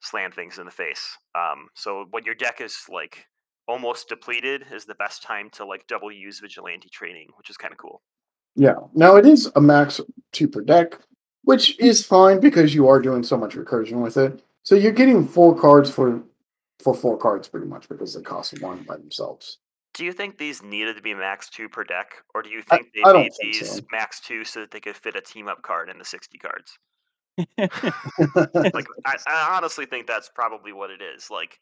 slam things in the face. Um, so when your deck is like almost depleted, is the best time to like double use vigilante training, which is kind of cool. Yeah. Now it is a max two per deck, which is fine because you are doing so much recursion with it. So you're getting four cards for for four cards pretty much because they cost one by themselves. Do you think these needed to be max two per deck, or do you I- think they I made think these so. max two so that they could fit a team up card in the sixty cards? Like, I, I honestly think that's probably what it is. Like,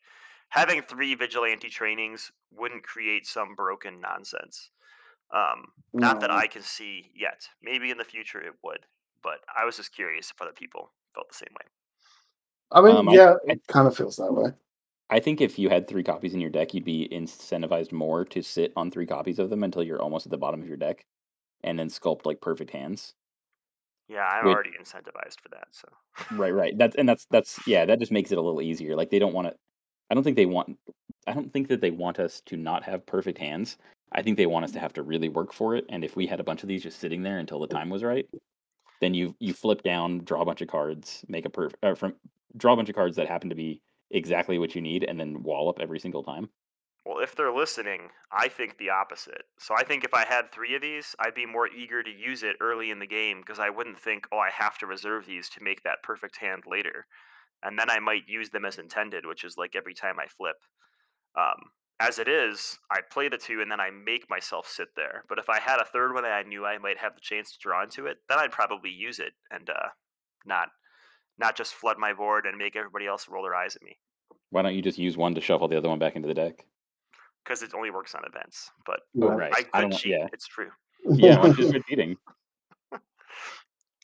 having three vigilante trainings wouldn't create some broken nonsense. Um, not that I can see yet. Maybe in the future it would, but I was just curious if other people felt the same way. I mean, Um, yeah, I- it kind of feels that way. I think if you had three copies in your deck, you'd be incentivized more to sit on three copies of them until you're almost at the bottom of your deck, and then sculpt like perfect hands. Yeah, I'm already incentivized for that. So Right, right. That's and that's that's yeah. That just makes it a little easier. Like they don't want to. I don't think they want. I don't think that they want us to not have perfect hands. I think they want us to have to really work for it. And if we had a bunch of these just sitting there until the time was right, then you you flip down, draw a bunch of cards, make a perfect uh, from draw a bunch of cards that happen to be exactly what you need, and then wallop every single time. Well, if they're listening, I think the opposite. So I think if I had three of these, I'd be more eager to use it early in the game because I wouldn't think, oh, I have to reserve these to make that perfect hand later. And then I might use them as intended, which is like every time I flip. Um, as it is, I play the two and then I make myself sit there. But if I had a third one and I knew I might have the chance to draw into it, then I'd probably use it and uh, not not just flood my board and make everybody else roll their eyes at me Why don't you just use one to shuffle the other one back into the deck? because it only works on events. But Oh, right. I I could don't cheat. Yeah, It's true. yeah. I'm just repeating.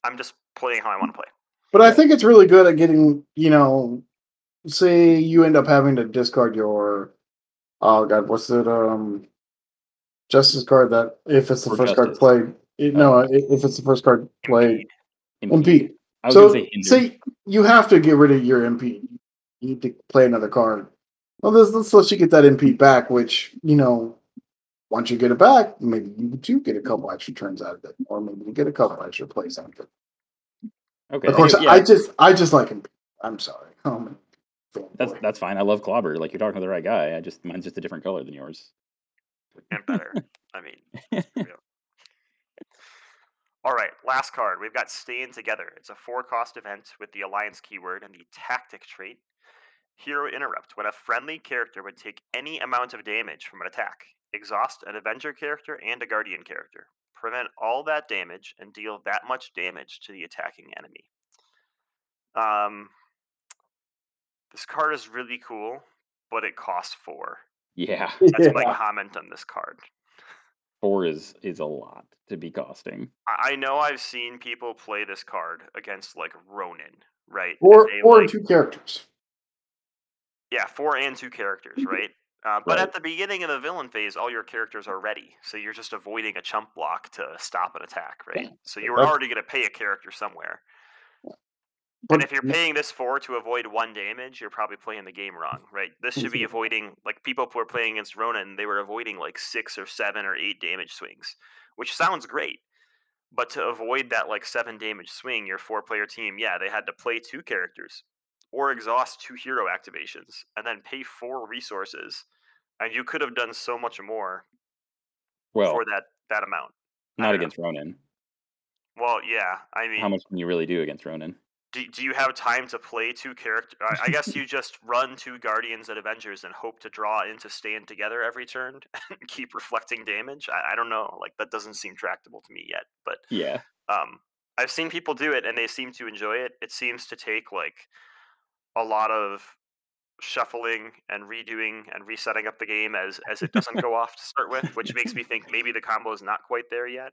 I'm just playing how I want to play. But I think it's really good at getting, you know, say you end up having to discard your oh god, what's it? Um Justice card that if it's the For first card played it, no, if it's the first card played Impede. impede. I was So gonna say hinder. say you have to get rid of your Impede. You need to play another card. Well, let's, let's let you get that Impede back, which, you know, once you get it back, maybe you do get a couple extra turns out of it, or maybe you get a couple extra plays out of it. okay. Of course, yeah, I just I just like impede. I'm sorry. Um, That's that's fine. I love Clobber. Like you're talking to the right guy. I just mine's just a different color than yours. and better. I mean, let's be real. All right, last card. We've got Staying Together. It's a four cost event with the Alliance keyword and the Tactic trait. Hero Interrupt. When a friendly character would take any amount of damage from an attack, exhaust an Avenger character and a Guardian character. Prevent all that damage and deal that much damage to the attacking enemy. Um, this card is really cool, but it costs four. Yeah, That's my comment on this card. Four is is a lot to be costing. I I know I've seen people play this card against like Ronan, right? and or they, or like- two characters. yeah, four and two characters, right? Uh, but Right. at the beginning of the villain phase, all your characters are ready, so you're just avoiding a chump block to stop an attack, right? Yeah. So you were already going to pay a character somewhere. But and if you're paying this four to avoid one damage, you're probably playing the game wrong, right? This should be avoiding like people who were playing against Ronan, they were avoiding like six or seven or eight damage swings, which sounds great. But to avoid that like seven damage swing, your four player team, yeah, they had to play two characters or exhaust two hero activations and then pay four resources. And you could have done so much more Well, for that that amount. Not don't know. against Ronan. Well, yeah, I mean, How much can you really do against Ronan? Do, do you have time to play two characters? I, I guess you just run two Guardians and Avengers and hope to draw into stand together every turn and keep reflecting damage. I, I don't know. Like that doesn't seem tractable to me yet. But Yeah, um, I've seen people do it and they seem to enjoy it. It seems to take like a lot of shuffling and redoing and resetting up the game as as it doesn't go off to start with, which makes me think maybe the combo is not quite there yet.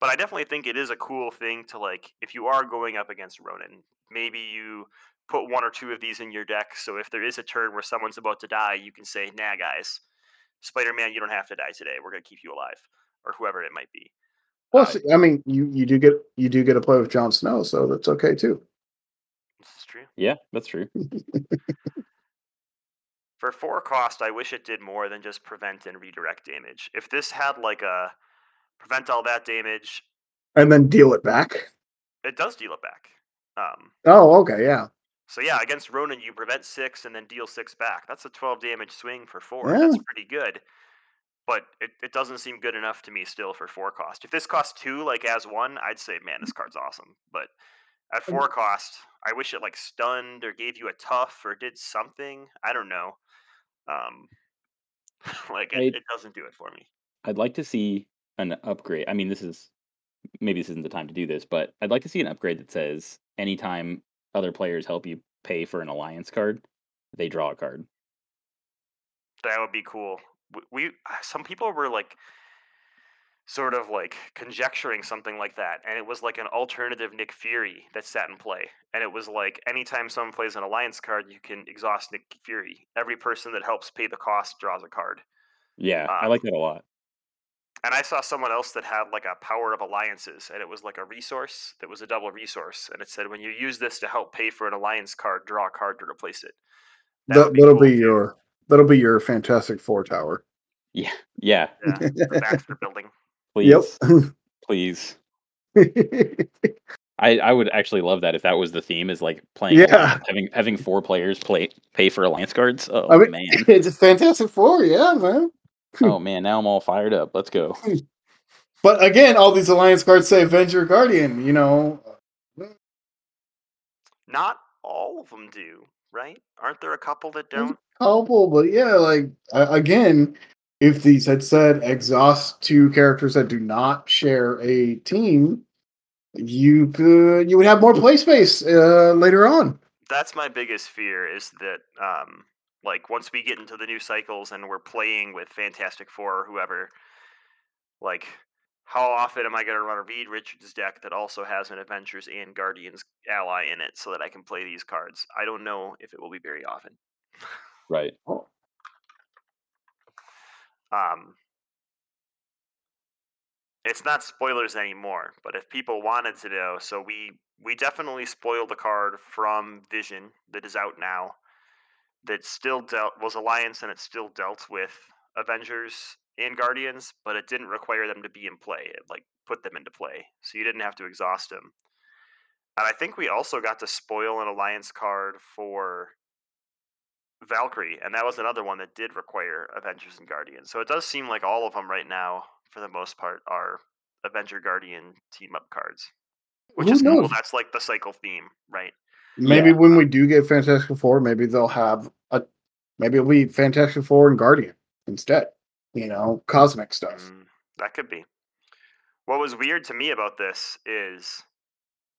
But I definitely think it is a cool thing to like if you are going up against Ronan, maybe you put one or two of these in your deck. So if there is a turn where someone's about to die, you can say, "Nah, guys, Spider-Man, you don't have to die today. We're gonna keep you alive," or whoever it might be. Well, Uh, see, I mean, you you do get you do get a play with Jon Snow, so that's okay too. This is true. Yeah, that's true. For four cost, I wish it did more than just prevent and redirect damage. If this had like a prevent all that damage, And then deal it back. it does deal it back. Um, Oh, okay, yeah. so yeah, against Ronan, you prevent six and then deal six back. That's a twelve damage swing for four. That's pretty good. But it, it doesn't seem good enough to me still for four cost. If this cost two, like as one, I'd say, man, this card's awesome. But at four cost, I wish it like stunned or gave you a tough or did something. I don't know. Um, like it, it doesn't do it for me. I'd like to see an upgrade. I mean, this is maybe this isn't the time to do this, but I'd like to see an upgrade that says anytime other players help you pay for an alliance card, they draw a card. That would be cool. W- We some people were like sort of like conjecturing something like that, and it was like an alternative Nick Fury that sat in play. And it was like anytime someone plays an alliance card, you can exhaust Nick Fury. Every person that helps pay the cost draws a card. Yeah, I Um, like that a lot. And I saw someone else that had like a power of alliances, and it was like a resource that was a double resource, and it said when you use this to help pay for an alliance card, draw a card to replace it. That that, be that'll cool, be too. your that'll be your Fantastic Four tower. Yeah, yeah. Yeah, the Baxter building. Please, Yep. please. I, I would actually love that if that was the theme is like playing Yeah. Having having four players play pay for alliance cards. Oh I mean, man. it's a Fantastic Four, yeah, man. Oh man, now I'm all fired up. Let's go. But again, all these alliance cards say Avenger Guardian. You know, Not all of them do, right? Aren't there a couple that don't? couple, but yeah, like uh, again, if these had said exhaust two characters that do not share a team, you could you would have more play space uh, later on. That's my biggest fear is that um like once we get into the new cycles and we're playing with Fantastic Four or whoever, like how often am I going to run a Reed Richards deck that also has an Avengers and Guardians ally in it so that I can play these cards? I don't know if it will be very often. Right. Um, it's not spoilers anymore, but if people wanted to know, so we we definitely spoiled a card from Vision that is out now that still dealt was Alliance and it still dealt with Avengers and Guardians, but it didn't require them to be in play. It like put them into play, so you didn't have to exhaust them. And I think we also got to spoil an Alliance card for Valkyrie, and that was another one that did require Avengers and Guardians. So it does seem like all of them right now, for the most part, are Avenger Guardian team up cards, which Who is cool. That's like the cycle theme, right? Maybe Yeah. when we do get Fantastic Four, maybe they'll have a maybe it'll be Fantastic Four and Guardian instead. You know, cosmic stuff. Mm, that could be. What was weird to me about this is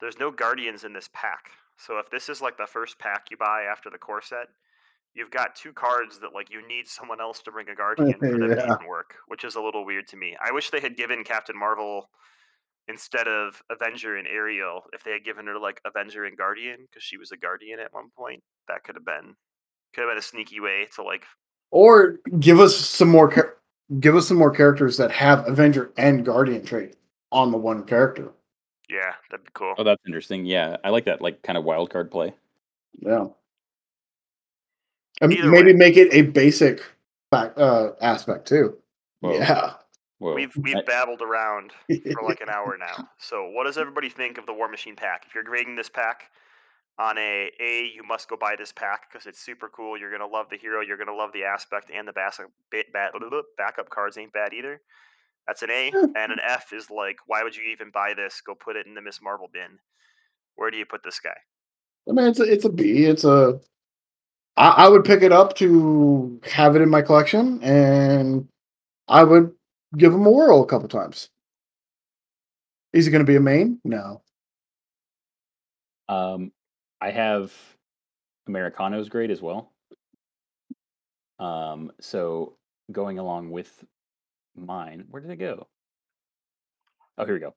there's no Guardians in this pack. So if this is like the first pack you buy after the core set, you've got two cards that like you need someone else to bring a Guardian for them to Yeah. even work, which is a little weird to me. I wish they had given Captain Marvel instead of Avenger and Aerial, if they had given her like Avenger and Guardian, because she was a Guardian at one point, that could have been could have been a sneaky way to like Or give us some more char- give us some more characters that have Avenger and Guardian trait on the one character. yeah, that'd be cool. Oh, that's interesting. Yeah, I like that like kind of wild card play. Yeah. And Either maybe way. make it a basic fac- uh, aspect too. Whoa. Yeah. We've we've I- babbled around for like an hour now. So, what does everybody think of the War Machine pack? If you're grading this pack on a A, you must go buy this pack because it's super cool. You're gonna love the hero. You're gonna love the aspect and the backup backup cards ain't bad either. That's an A, and an F is like, why would you even buy this? Go put it in the Miss Marvel bin. Where do you put this guy? I mean, it's a, it's a B. It's a. I, I would pick it up to have it in my collection, and I would give him a whirl a couple times. Is he going to be a main? No. Um, I have Americano's grade as well. Um, so going along with mine, where did it go? Oh, here we go.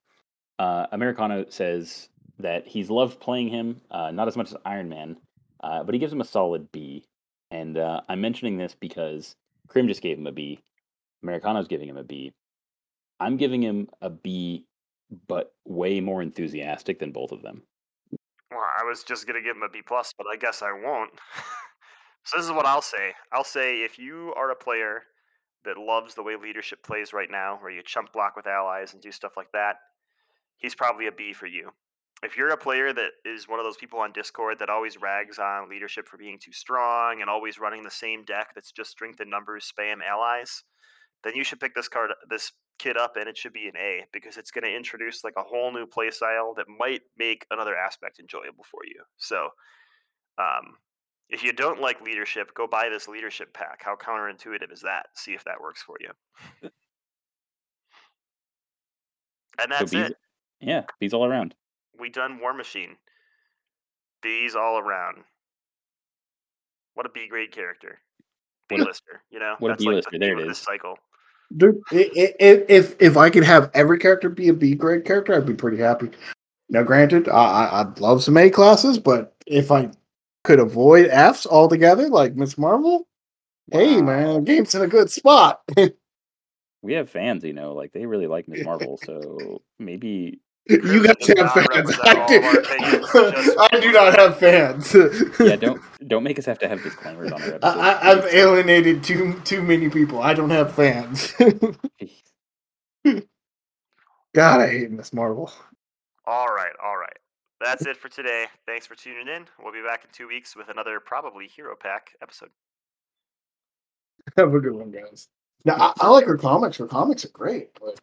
Uh, Americano says that he's loved playing him, uh, not as much as Iron Man, uh, but he gives him a solid B. And uh, I'm mentioning this because Krim just gave him a B. Americano's giving him a B. I'm giving him a B, but way more enthusiastic than both of them. Well, I was just gonna give him a B plus, but I guess I won't. so this is what I'll say. I'll say if you are a player that loves the way leadership plays right now, where you chump block with allies and do stuff like that, he's probably a B for you. If you're a player that is one of those people on Discord that always rags on leadership for being too strong and always running the same deck that's just strength in numbers, spam allies, then you should pick this card, this kit up, and it should be an A because it's going to introduce like a whole new play style that might make another aspect enjoyable for you. So, um, if you don't like leadership, go buy this leadership pack. How counterintuitive is that? See if that works for you. And that's B's, it. Yeah, bees all around. We done War Machine. Bees all around. What a B grade character. B lister, you know. What a That's like B-lister, the there it is. This cycle. Dude, i- i- i- if if I could have every character be a B grade character, I'd be pretty happy. Now, granted, I, I- I'd love some A classes, but if I could avoid Fs altogether, like Miss Marvel, hey Wow. man, game's in a good spot. We have fans, you know, like they really like Miss Marvel, so maybe you Crimson guys have fans. I, do, of our opinions, just- I do not have fans. yeah, don't don't make us have to have disclaimers on our episode. I, I, I've alienated too too many people. I don't have fans. God, I hate Miss Marvel. All right, all right. That's it for today. Thanks for tuning in. We'll be back in two weeks with another probably Hero Pack episode. Have a good one, guys. Now, I, I like her comics. Her comics are great, but